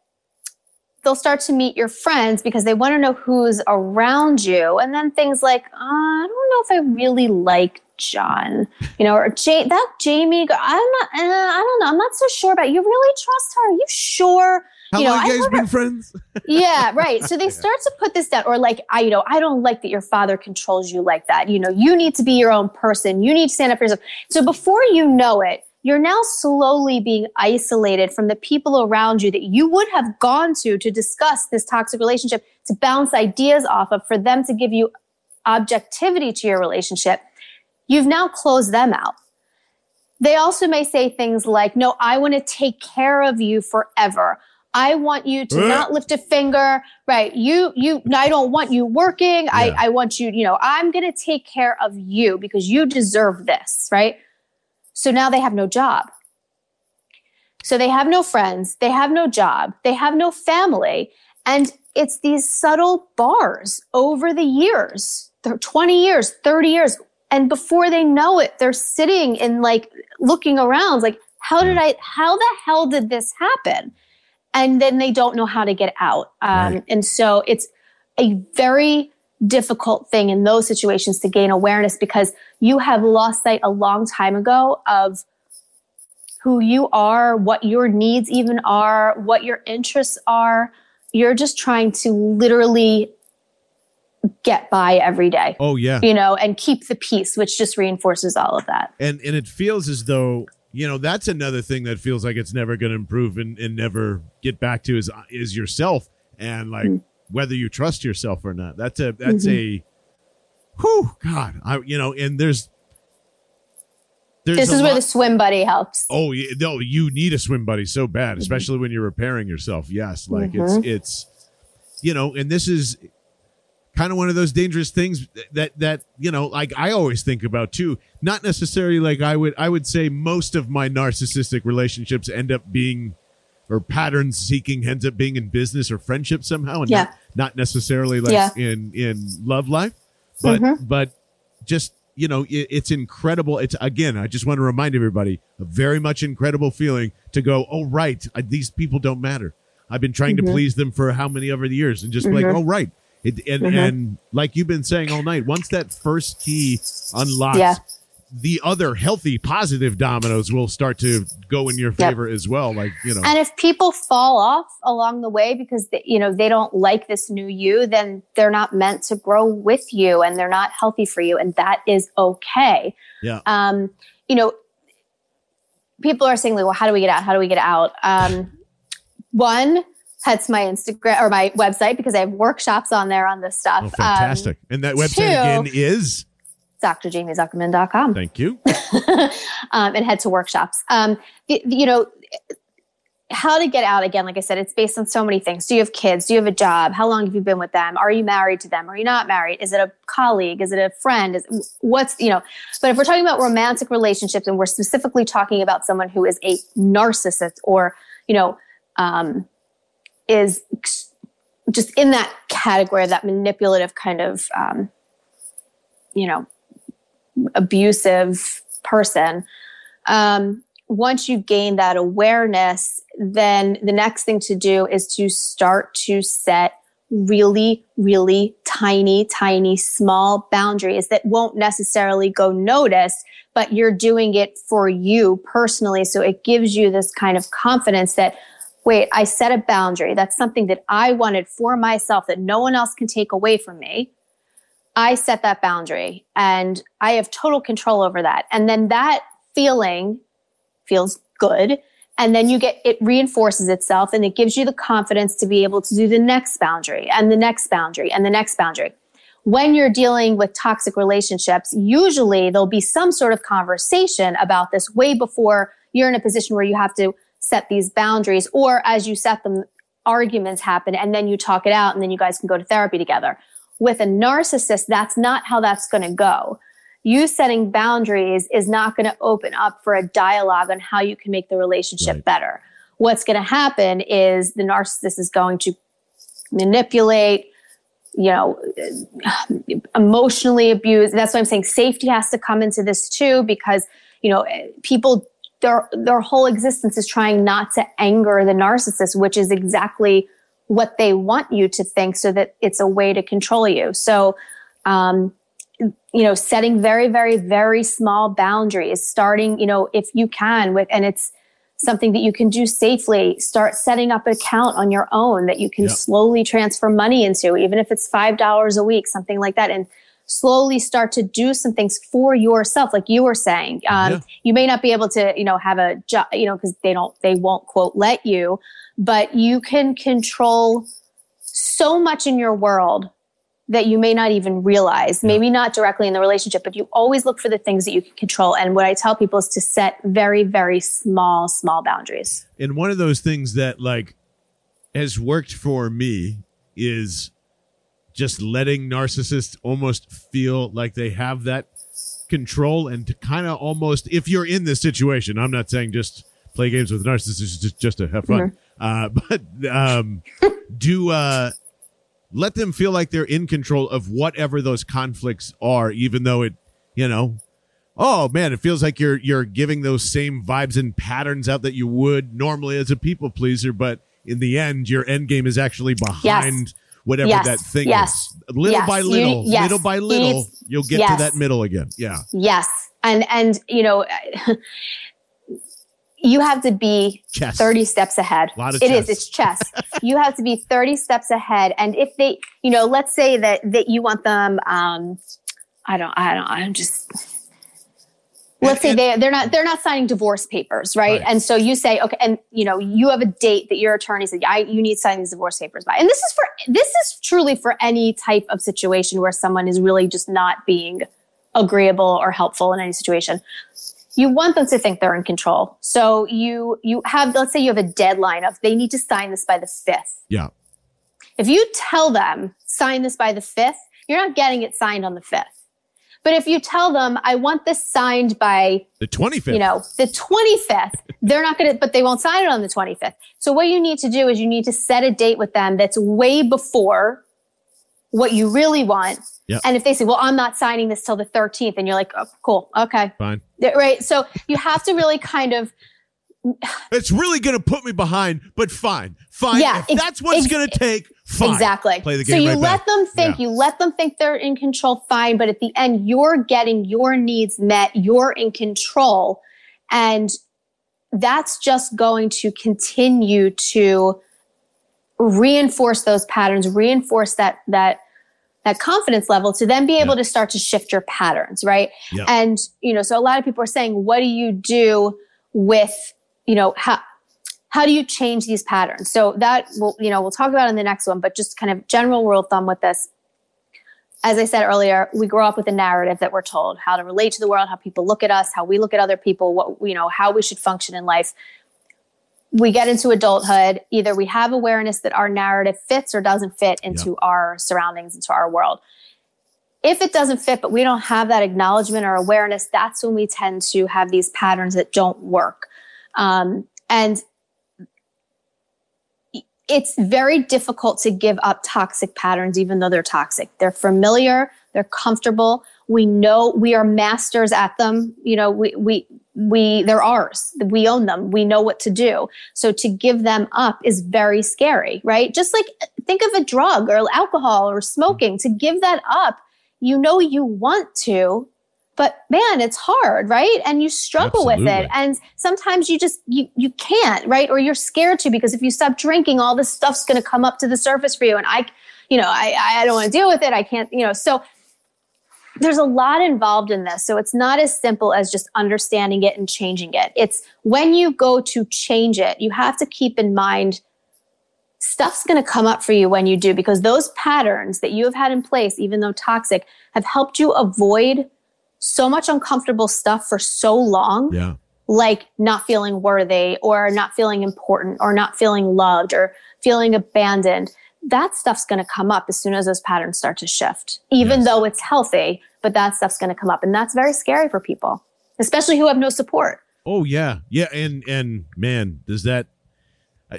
they'll start to meet your friends because they want to know who's around you. And then things like, oh, I don't know if I really like John, you know, or that Jamie. I'm not. Uh, I don't know. I'm not so sure about. You really trust her? Are you sure?
How
you know,
long you guys been friends?
yeah, right. So they start to put this down, or like, I, you know, I don't like that your father controls you like that. You know, you need to be your own person. You need to stand up for yourself. So before you know it, you're now slowly being isolated from the people around you that you would have gone to to discuss this toxic relationship, to bounce ideas off of, for them to give you objectivity to your relationship you've now closed them out. They also may say things like, no, I want to take care of you forever. I want you to not lift a finger, right? You, you, I don't want you working. Yeah. I, I want you, you know, I'm going to take care of you because you deserve this, right? So now they have no job. So they have no friends. They have no job. They have no family. And it's these subtle bars over the years, 20 years, 30 years. And before they know it, they're sitting and like looking around, like, how did I, how the hell did this happen? And then they don't know how to get out. Um, right. And so it's a very difficult thing in those situations to gain awareness because you have lost sight a long time ago of who you are, what your needs even are, what your interests are. you're just trying to literally get by every day.
Oh yeah.
You know, and keep the peace, which just reinforces all of that.
And and it feels as though you know that's another thing that feels like it's never going to improve and, and never get back to is is yourself and like mm-hmm. whether you trust yourself or not. That's a that's mm-hmm. a whew God. I you know and there's there's
this is where the swim buddy helps.
Oh, yeah, no, you need a swim buddy so bad, mm-hmm. especially mm-hmm. when you're repairing yourself. Yes, like mm-hmm. it's it's you know, and this is kind of one of those dangerous things that that you know, like I always think about too. Not necessarily like I would I would say most of my narcissistic relationships end up being or pattern seeking ends up being in business or friendship somehow, and yeah. not, not necessarily like yeah. in in love life, but mm-hmm. but just you know, it, it's incredible. It's again, I just want to remind everybody a very much incredible feeling to go, oh, right, I, these people don't matter. I've been trying mm-hmm. to please them for how many ever years and just mm-hmm. like, oh, right. It, and, mm-hmm. and like you've been saying all night, once that first key unlocks, yeah. the other healthy positive dominoes will start to go in your favor yep. as well like you know.
And if people fall off along the way because they, you know they don't like this new you then they're not meant to grow with you and they're not healthy for you and that is okay.
Yeah.
Um you know people are saying like well how do we get out? How do we get out? Um one that's my Instagram or my website because I have workshops on there on this stuff. Oh,
fantastic. Um, and that website two, again is
drjamiezuckerman.com.
Thank you.
um, and head to workshops. Um, you know, how to get out again, like I said, it's based on so many things. Do you have kids? Do you have a job? How long have you been with them? Are you married to them? Are you not married? Is it a colleague? Is it a friend? Is what's you know? But if we're talking about romantic relationships and we're specifically talking about someone who is a narcissist or you know um, is just in that category, that manipulative kind of um, you know abusive person um, once you gain that awareness then the next thing to do is to start to set really really tiny tiny small boundaries that won't necessarily go noticed but you're doing it for you personally. So it gives you this kind of confidence that wait i set a boundary that's something that i wanted for myself that no one else can take away from me I set that boundary and I have total control over that. And then that feeling feels good. And then you get, it reinforces itself and it gives you the confidence to be able to do the next boundary and the next boundary and the next boundary. When you're dealing with toxic relationships, usually there'll be some sort of conversation about this way before you're in a position where you have to set these boundaries or as you set them, arguments happen and then you talk it out and then you guys can go to therapy together with a narcissist, that's not how that's going to go. You setting boundaries is not going to open up for a dialogue on how you can make the relationship right. better. What's going to happen is the narcissist is going to manipulate, you know, emotionally abuse. That's why I'm saying safety has to come into this too, because, you know, people, their, their whole existence is trying not to anger the narcissist, which is exactly what they want you to think so that it's a way to control you. So, um, you know, setting very, very, very small boundaries, starting, you know, if you can with, and it's something that you can do safely, start setting up an account on your own that you can yeah. slowly transfer money into, even if it's $5 a week, something like that. And slowly start to do some things for yourself, like you were saying. Um, yeah. You may not be able to, you know, have a job, you know, because they don't, they won't quote let you, but you can control so much in your world that you may not even realize, maybe not directly in the relationship, but you always look for the things that you can control. And what I tell people is to set very, very small, small boundaries.
And one of those things that like has worked for me is just letting narcissists almost feel like they have that control and to kind of almost if you're in this situation, I'm not saying just play games with narcissists just, just to have fun. Mm-hmm uh, but um, do uh, let them feel like they're in control of whatever those conflicts are, even though it, you know, oh man, it feels like you're you're giving those same vibes and patterns out that you would normally as a people pleaser, but in the end, your end game is actually behind. Yes. Whatever yes. that thing yes. is, little yes. by little, you, little by little, you'll get to that middle again. Yeah.
Yes, and and you know, you have to be
Chess.
30 steps ahead.
Lot of
It is.
chess.
It's chess. you have to be 30 steps ahead.
Lot of
It is. It's chess. you have to be 30 steps ahead. And if they, you know, let's say that that you want them um I don't I don't I'm just let's say they they're not they're not signing divorce papers, right?
Right.
And so you say, okay, and you know, you have a date that your attorney said, I you need to sign these divorce papers by. And this is for this is truly for any type of situation where someone is really just not being agreeable or helpful in any situation. You want them to think they're in control. So you you have let's say you have a deadline of they need to sign this by the 5th.
Yeah.
If you tell them sign this by the 5th, you're not getting it signed on the 5th. But if you tell them I want this signed by
The 25th.
you know, the 25th, they're not going to, but they won't sign it on the 25th. So what you need to do is you need to set a date with them that's way before what you really want.
Yep.
And if they say, well, I'm not signing this till the 13th, and you're like, oh, cool. Okay.
Fine.
Right. So you have to really kind of,
It's really going to put me behind, but fine. Fine.
Yeah,
if
ex-
that's what it's
ex-
going to take, fine.
exactly.
Play the game.
so you
right
let
back.
them think,
Yeah.
you let them think they're in control, fine. But at the end, you're getting your needs met. You're in control. And that's just going to continue to reinforce those patterns, reinforce that, that, that confidence level to then be able
Yeah.
to start to shift your patterns, right?
Yeah.
And, you know, so a lot of people are saying, what do you do with, you know, how, how do you change these patterns? So that will, you know, we'll talk about in the next one, but just kind of general rule of thumb with this. As I said earlier, we grow up with a narrative that we're told how to relate to the world, how people look at us, how we look at other people, what, you know, how we should function in life. We get into adulthood, either we have awareness that our narrative fits or doesn't fit into our surroundings, into our world. If it doesn't fit, but we don't have that acknowledgement or awareness, that's when we tend to have these patterns that don't work. Um, and it's very difficult to give up toxic patterns, even though they're toxic. They're familiar, they're comfortable. We know we are masters at them. You know, we, we, we, they're ours. We own them. We know what to do. So to give them up is very scary, right? Just like think of a drug or alcohol or smoking. To give that up, you know you want to, but man, it's hard, right? And you struggle with it. And sometimes you just you you can't, right? Or you're scared to because if you stop drinking, all this stuff's gonna come up to the surface for you. And I, you know, I I don't want to deal with it. I can't, you know, so there's a lot involved in this. So it's not as simple as just understanding it and changing it. It's when you go to change it, you have to keep in mind stuff's going to come up for you when you do because those patterns that you have had in place, even though toxic, have helped you avoid so much uncomfortable stuff for so long
Yeah.
like not feeling worthy or not feeling important or not feeling loved or feeling abandoned that stuff's going to come up as soon as those patterns start to shift even
Yes.
though it's healthy but that stuff's going to come up and that's very scary for people especially who have no support
Oh yeah, yeah, and and man, does that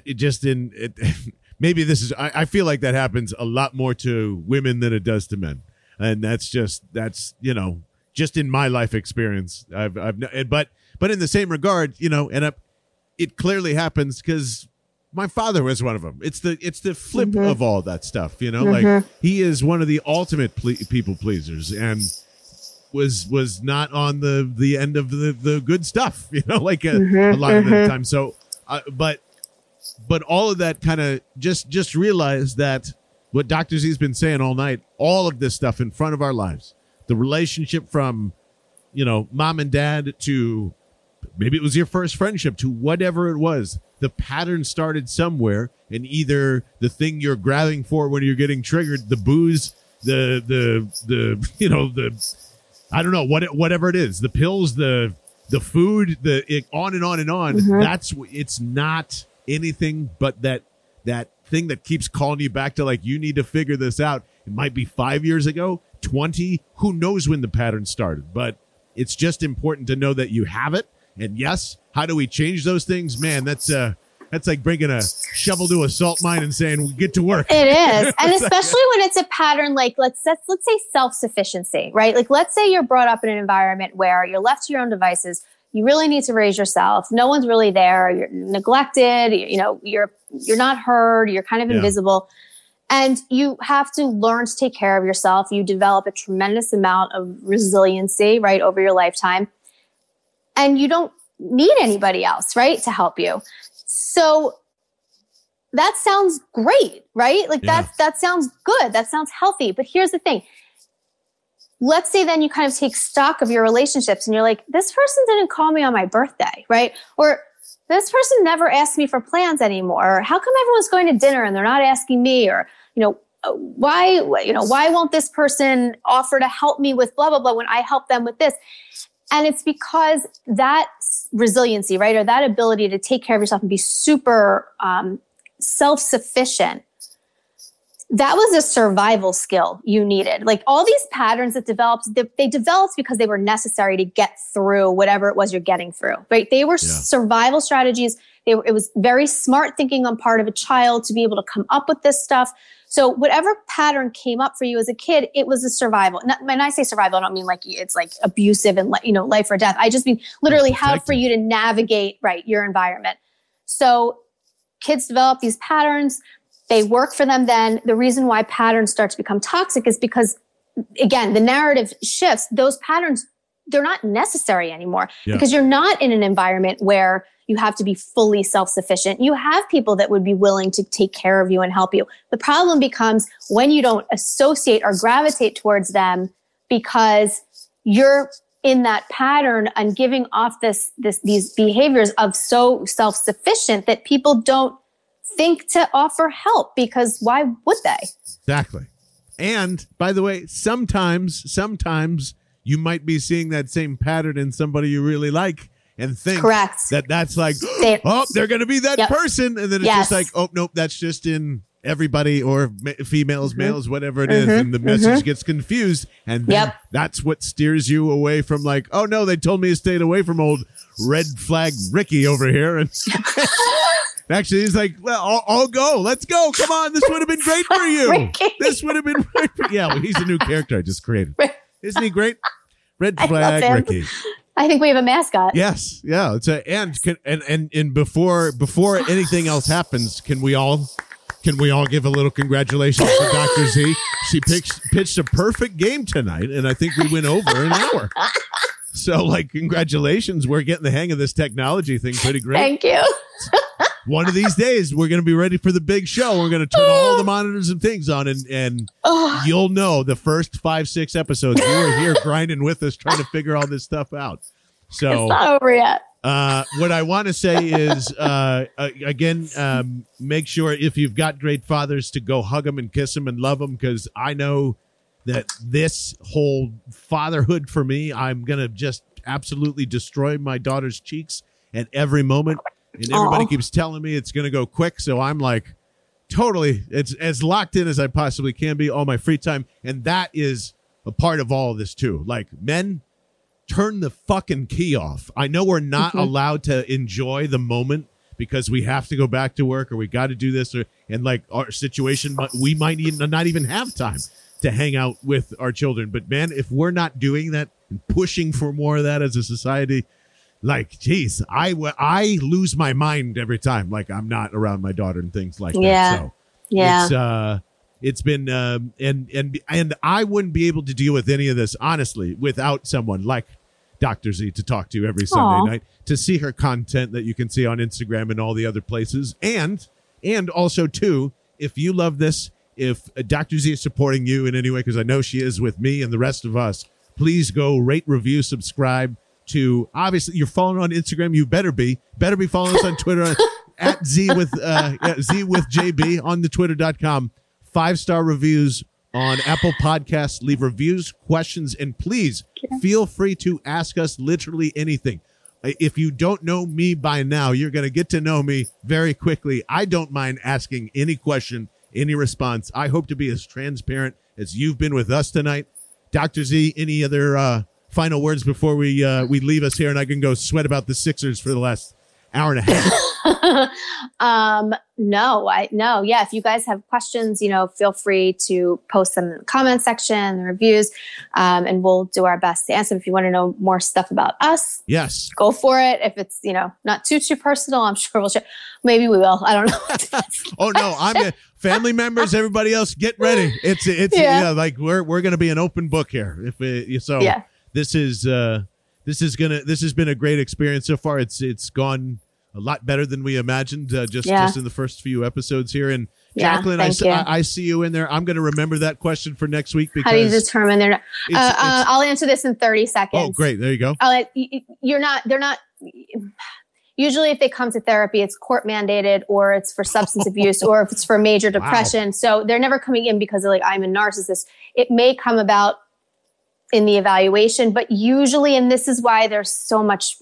it just in it, maybe this is I, I feel like that happens a lot more to women than it does to men, and that's just that's you know just in my life experience. I've I've but but in the same regard, you know, and I, it clearly happens because my father was one of them. It's the it's the flip mm-hmm. of all that stuff, you know. Like mm-hmm. he is one of the ultimate ple- people pleasers, and was was not on the the end of the the good stuff you know like a, a lot of the time so uh, but but all of that kind of just just realize that what dr z's been saying all night all of this stuff in front of our lives the relationship from you know mom and dad to maybe it was your first friendship to whatever it was the pattern started somewhere and either the thing you're grabbing for when you're getting triggered the booze the the the you know the I don't know what it, whatever it is, the pills, the the food, the it, on and on and on. Mm-hmm. That's wh- it's not anything but that that thing that keeps calling you back to like you need to figure this out. It might be five years ago, twenty. Who knows when the pattern started? But it's just important to know that you have it. And yes, how do we change those things? Man, that's uh that's like bringing a shovel to a salt mine and saying get to work.
It is. And especially when it's a pattern like let's let's, let's say self-sufficiency, right? Like let's say you're brought up in an environment where you're left to your own devices. You really need to raise yourself. No one's really there. You're neglected, you, you know, you're you're not heard, you're kind of
Yeah.
invisible. And you have to learn to take care of yourself. You develop a tremendous amount of resiliency, right, over your lifetime. And you don't need anybody else, right, to help you. So that sounds great, right? Like
Yeah.
that that sounds good. That sounds healthy. But here's the thing. Let's say then you kind of take stock of your relationships and you're like, this person didn't call me on my birthday, right? Or this person never asked me for plans anymore. Or how come everyone's going to dinner and they're not asking me? Or, you know, uh, why, you know, why won't this person offer to help me with blah, blah, blah when I help them with this? And it's because that resiliency, right? Or that ability to take care of yourself and be super um, self sufficient. That was a survival skill you needed. Like all these patterns that developed, they, they developed because they were necessary to get through whatever it was you're getting through, right? They were
Yeah.
survival strategies. They were, it was very smart thinking on part of a child to be able to come up with this stuff. So whatever pattern came up for you as a kid, it was a survival. Not, when I say survival, I don't mean like it's like abusive and like, you know, life or death. I just mean literally how for you to navigate, right, your environment. So kids develop these patterns. They work for them then. The reason why patterns start to become toxic is because, again, the narrative shifts. Those patterns, they're not necessary anymore
Yeah.
because you're not in an environment where you have to be fully self sufficient. You have people that would be willing to take care of you and help you. The problem becomes when you don't associate or gravitate towards them because you're in that pattern and giving off this, this these behaviors of so self sufficient that people don't think to offer help because why would they?
Exactly. And by the way, sometimes, sometimes you might be seeing that same pattern in somebody you really like and think
Correct.
that that's like, oh, they're going to be that
Yep.
person. And then it's
Yes.
just like, oh, nope, that's just in everybody or ma- females, males, whatever it is,
Mhm.
And the message gets confused. And then
Yep.
that's what steers you away from like, oh, no, they told me to stay away from old red flag Ricky over here. And actually, he's like, well, I'll, I'll go. Let's go. Come on. This would have been great for you. This would have been great. For, yeah, well, he's a new character I just created. Isn't he great? Red flag
him.
Ricky.
I think we have a mascot.
Yes, yeah. It's a and can and and and before before anything else happens, can we all can we all give a little congratulations to Dr. Z? She pitched pitched a perfect game tonight, and I think we went over an hour. So, like, congratulations! We're getting the hang of this technology thing pretty great.
Thank you.
One of these days, we're going to be ready for the big show. We're going to turn all the monitors and things on, and and
Oh,
you'll know the first five six episodes you were here grinding with us, trying to figure all this stuff out. So
it's not over yet.
uh, what I want to say is, uh, uh, again, um, make sure if you've got great fathers to go hug them and kiss them and love them because I know that this whole fatherhood for me, I'm gonna just absolutely destroy my daughter's cheeks at every moment, and everybody
Aw.
keeps telling me it's gonna go quick, so I'm like, totally, it's as locked in as I possibly can be all my free time, and that is a part of all of this too. Like men turn the fucking key off. I know we're not
Mhm.
allowed to enjoy the moment because we have to go back to work or we got to do this or and like our situation we might even not even have time to hang out with our children. But man, if we're not doing that and pushing for more of that as a society, like geez, I w- I lose my mind every time like I'm not around my daughter and things like
Yeah.
that. So
Yeah.
it's uh it's been um and and and I wouldn't be able to deal with any of this honestly without someone like Dr. Z to talk to every Sunday
Aw.
night to see her content that you can see on Instagram and all the other places and and also too if you love this if Dr. Z is supporting you in any way because I know she is with me and the rest of us please go rate review subscribe to obviously you're following on Instagram. You better be. Better be following us on Twitter at Z with uh Z with JB on the twitter.com five star reviews on Apple Podcasts. Leave reviews questions and please feel free to ask us literally anything. Uh, if you don't know me by now you're going to get to know me very quickly. I don't mind asking any question any response. I hope to be as transparent as you've been with us tonight. Dr. Z, any other uh, final words before we uh, we leave us here and I can go sweat about the Sixers for the last hour and a half?
um, no, I no, yeah. If you guys have questions, you know, feel free to post them in the comment section, the reviews, um, and we'll do our best to answer. them. If you want to know more stuff about us,
yes.
go for it. If it's you know not too too personal, I'm sure we'll share. Maybe we will. I don't know.
Oh no, I'm gonna, family members, everybody else, get ready. It's it's
Yeah.
yeah, like we're we're gonna be an open book here. If it, so,
Yeah.
This is uh, this is gonna this has been a great experience so far. It's it's gone a lot better than we imagined uh, just
Yeah.
just in the first few episodes here. And
Yeah,
Jacqueline, I, s-
you.
I- I see you in there. I'm going to remember that question for next week because
How do you determine they're not?
it's,
Uh, uh, I'll answer this in 30 seconds.
oh great, there you go.
I'll let- y- y- you're not, they're not, usually if they come to therapy, it's court mandated or it's for substance abuse or if it's for major depression. So they're never coming in because they're like, I'm a narcissist. It may come about in the evaluation, but usually, and this is why there's so much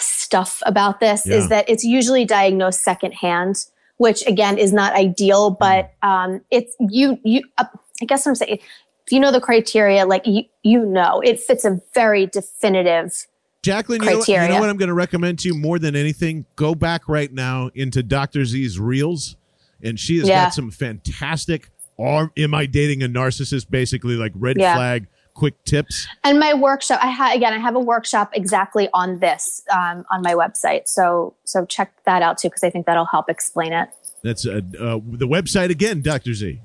stuff about this,
Yeah.
is that it's usually diagnosed secondhand, which again is not ideal, but um, it's you, you, uh, I guess I'm saying, if you know the criteria, like you, you know, it fits a very definitive
Jacqueline, you know, what, you know what I'm going to recommend to you more than anything? Go back right now into Dr. Z's reels, and she has
Yeah.
got some fantastic. Or am I dating a narcissist? Basically, like red
Yeah.
flag, quick tips.
And my workshop, I ha- again, I have a workshop exactly on this um, on my website. So so check that out too because I think that'll help explain it.
That's uh, uh, the website again, Dr. Z.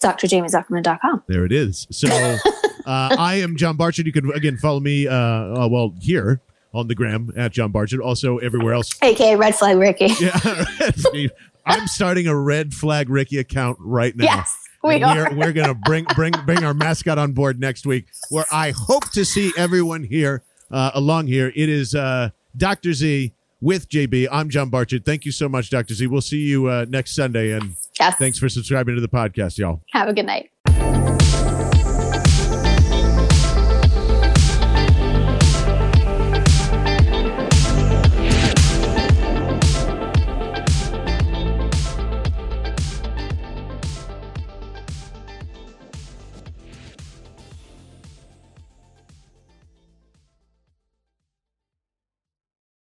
DrJamieZuckerman.com.
There it is. So uh, I am John Barchard. You can again follow me. Uh, uh, well, here on the gram at John Barchard. Also everywhere else.
AKA Red Flag Ricky.
Yeah, I'm starting a red flag Ricky account right now.
Yes, We are.
We're, we're gonna bring bring bring our mascot on board next week, where I hope to see everyone here uh, along here. It is uh, Dr. Z with JB. I'm John Barchard. Thank you so much, Dr. Z. We'll see you uh, next Sunday, and
Yes.
thanks for subscribing to the podcast, y'all.
Have a good night.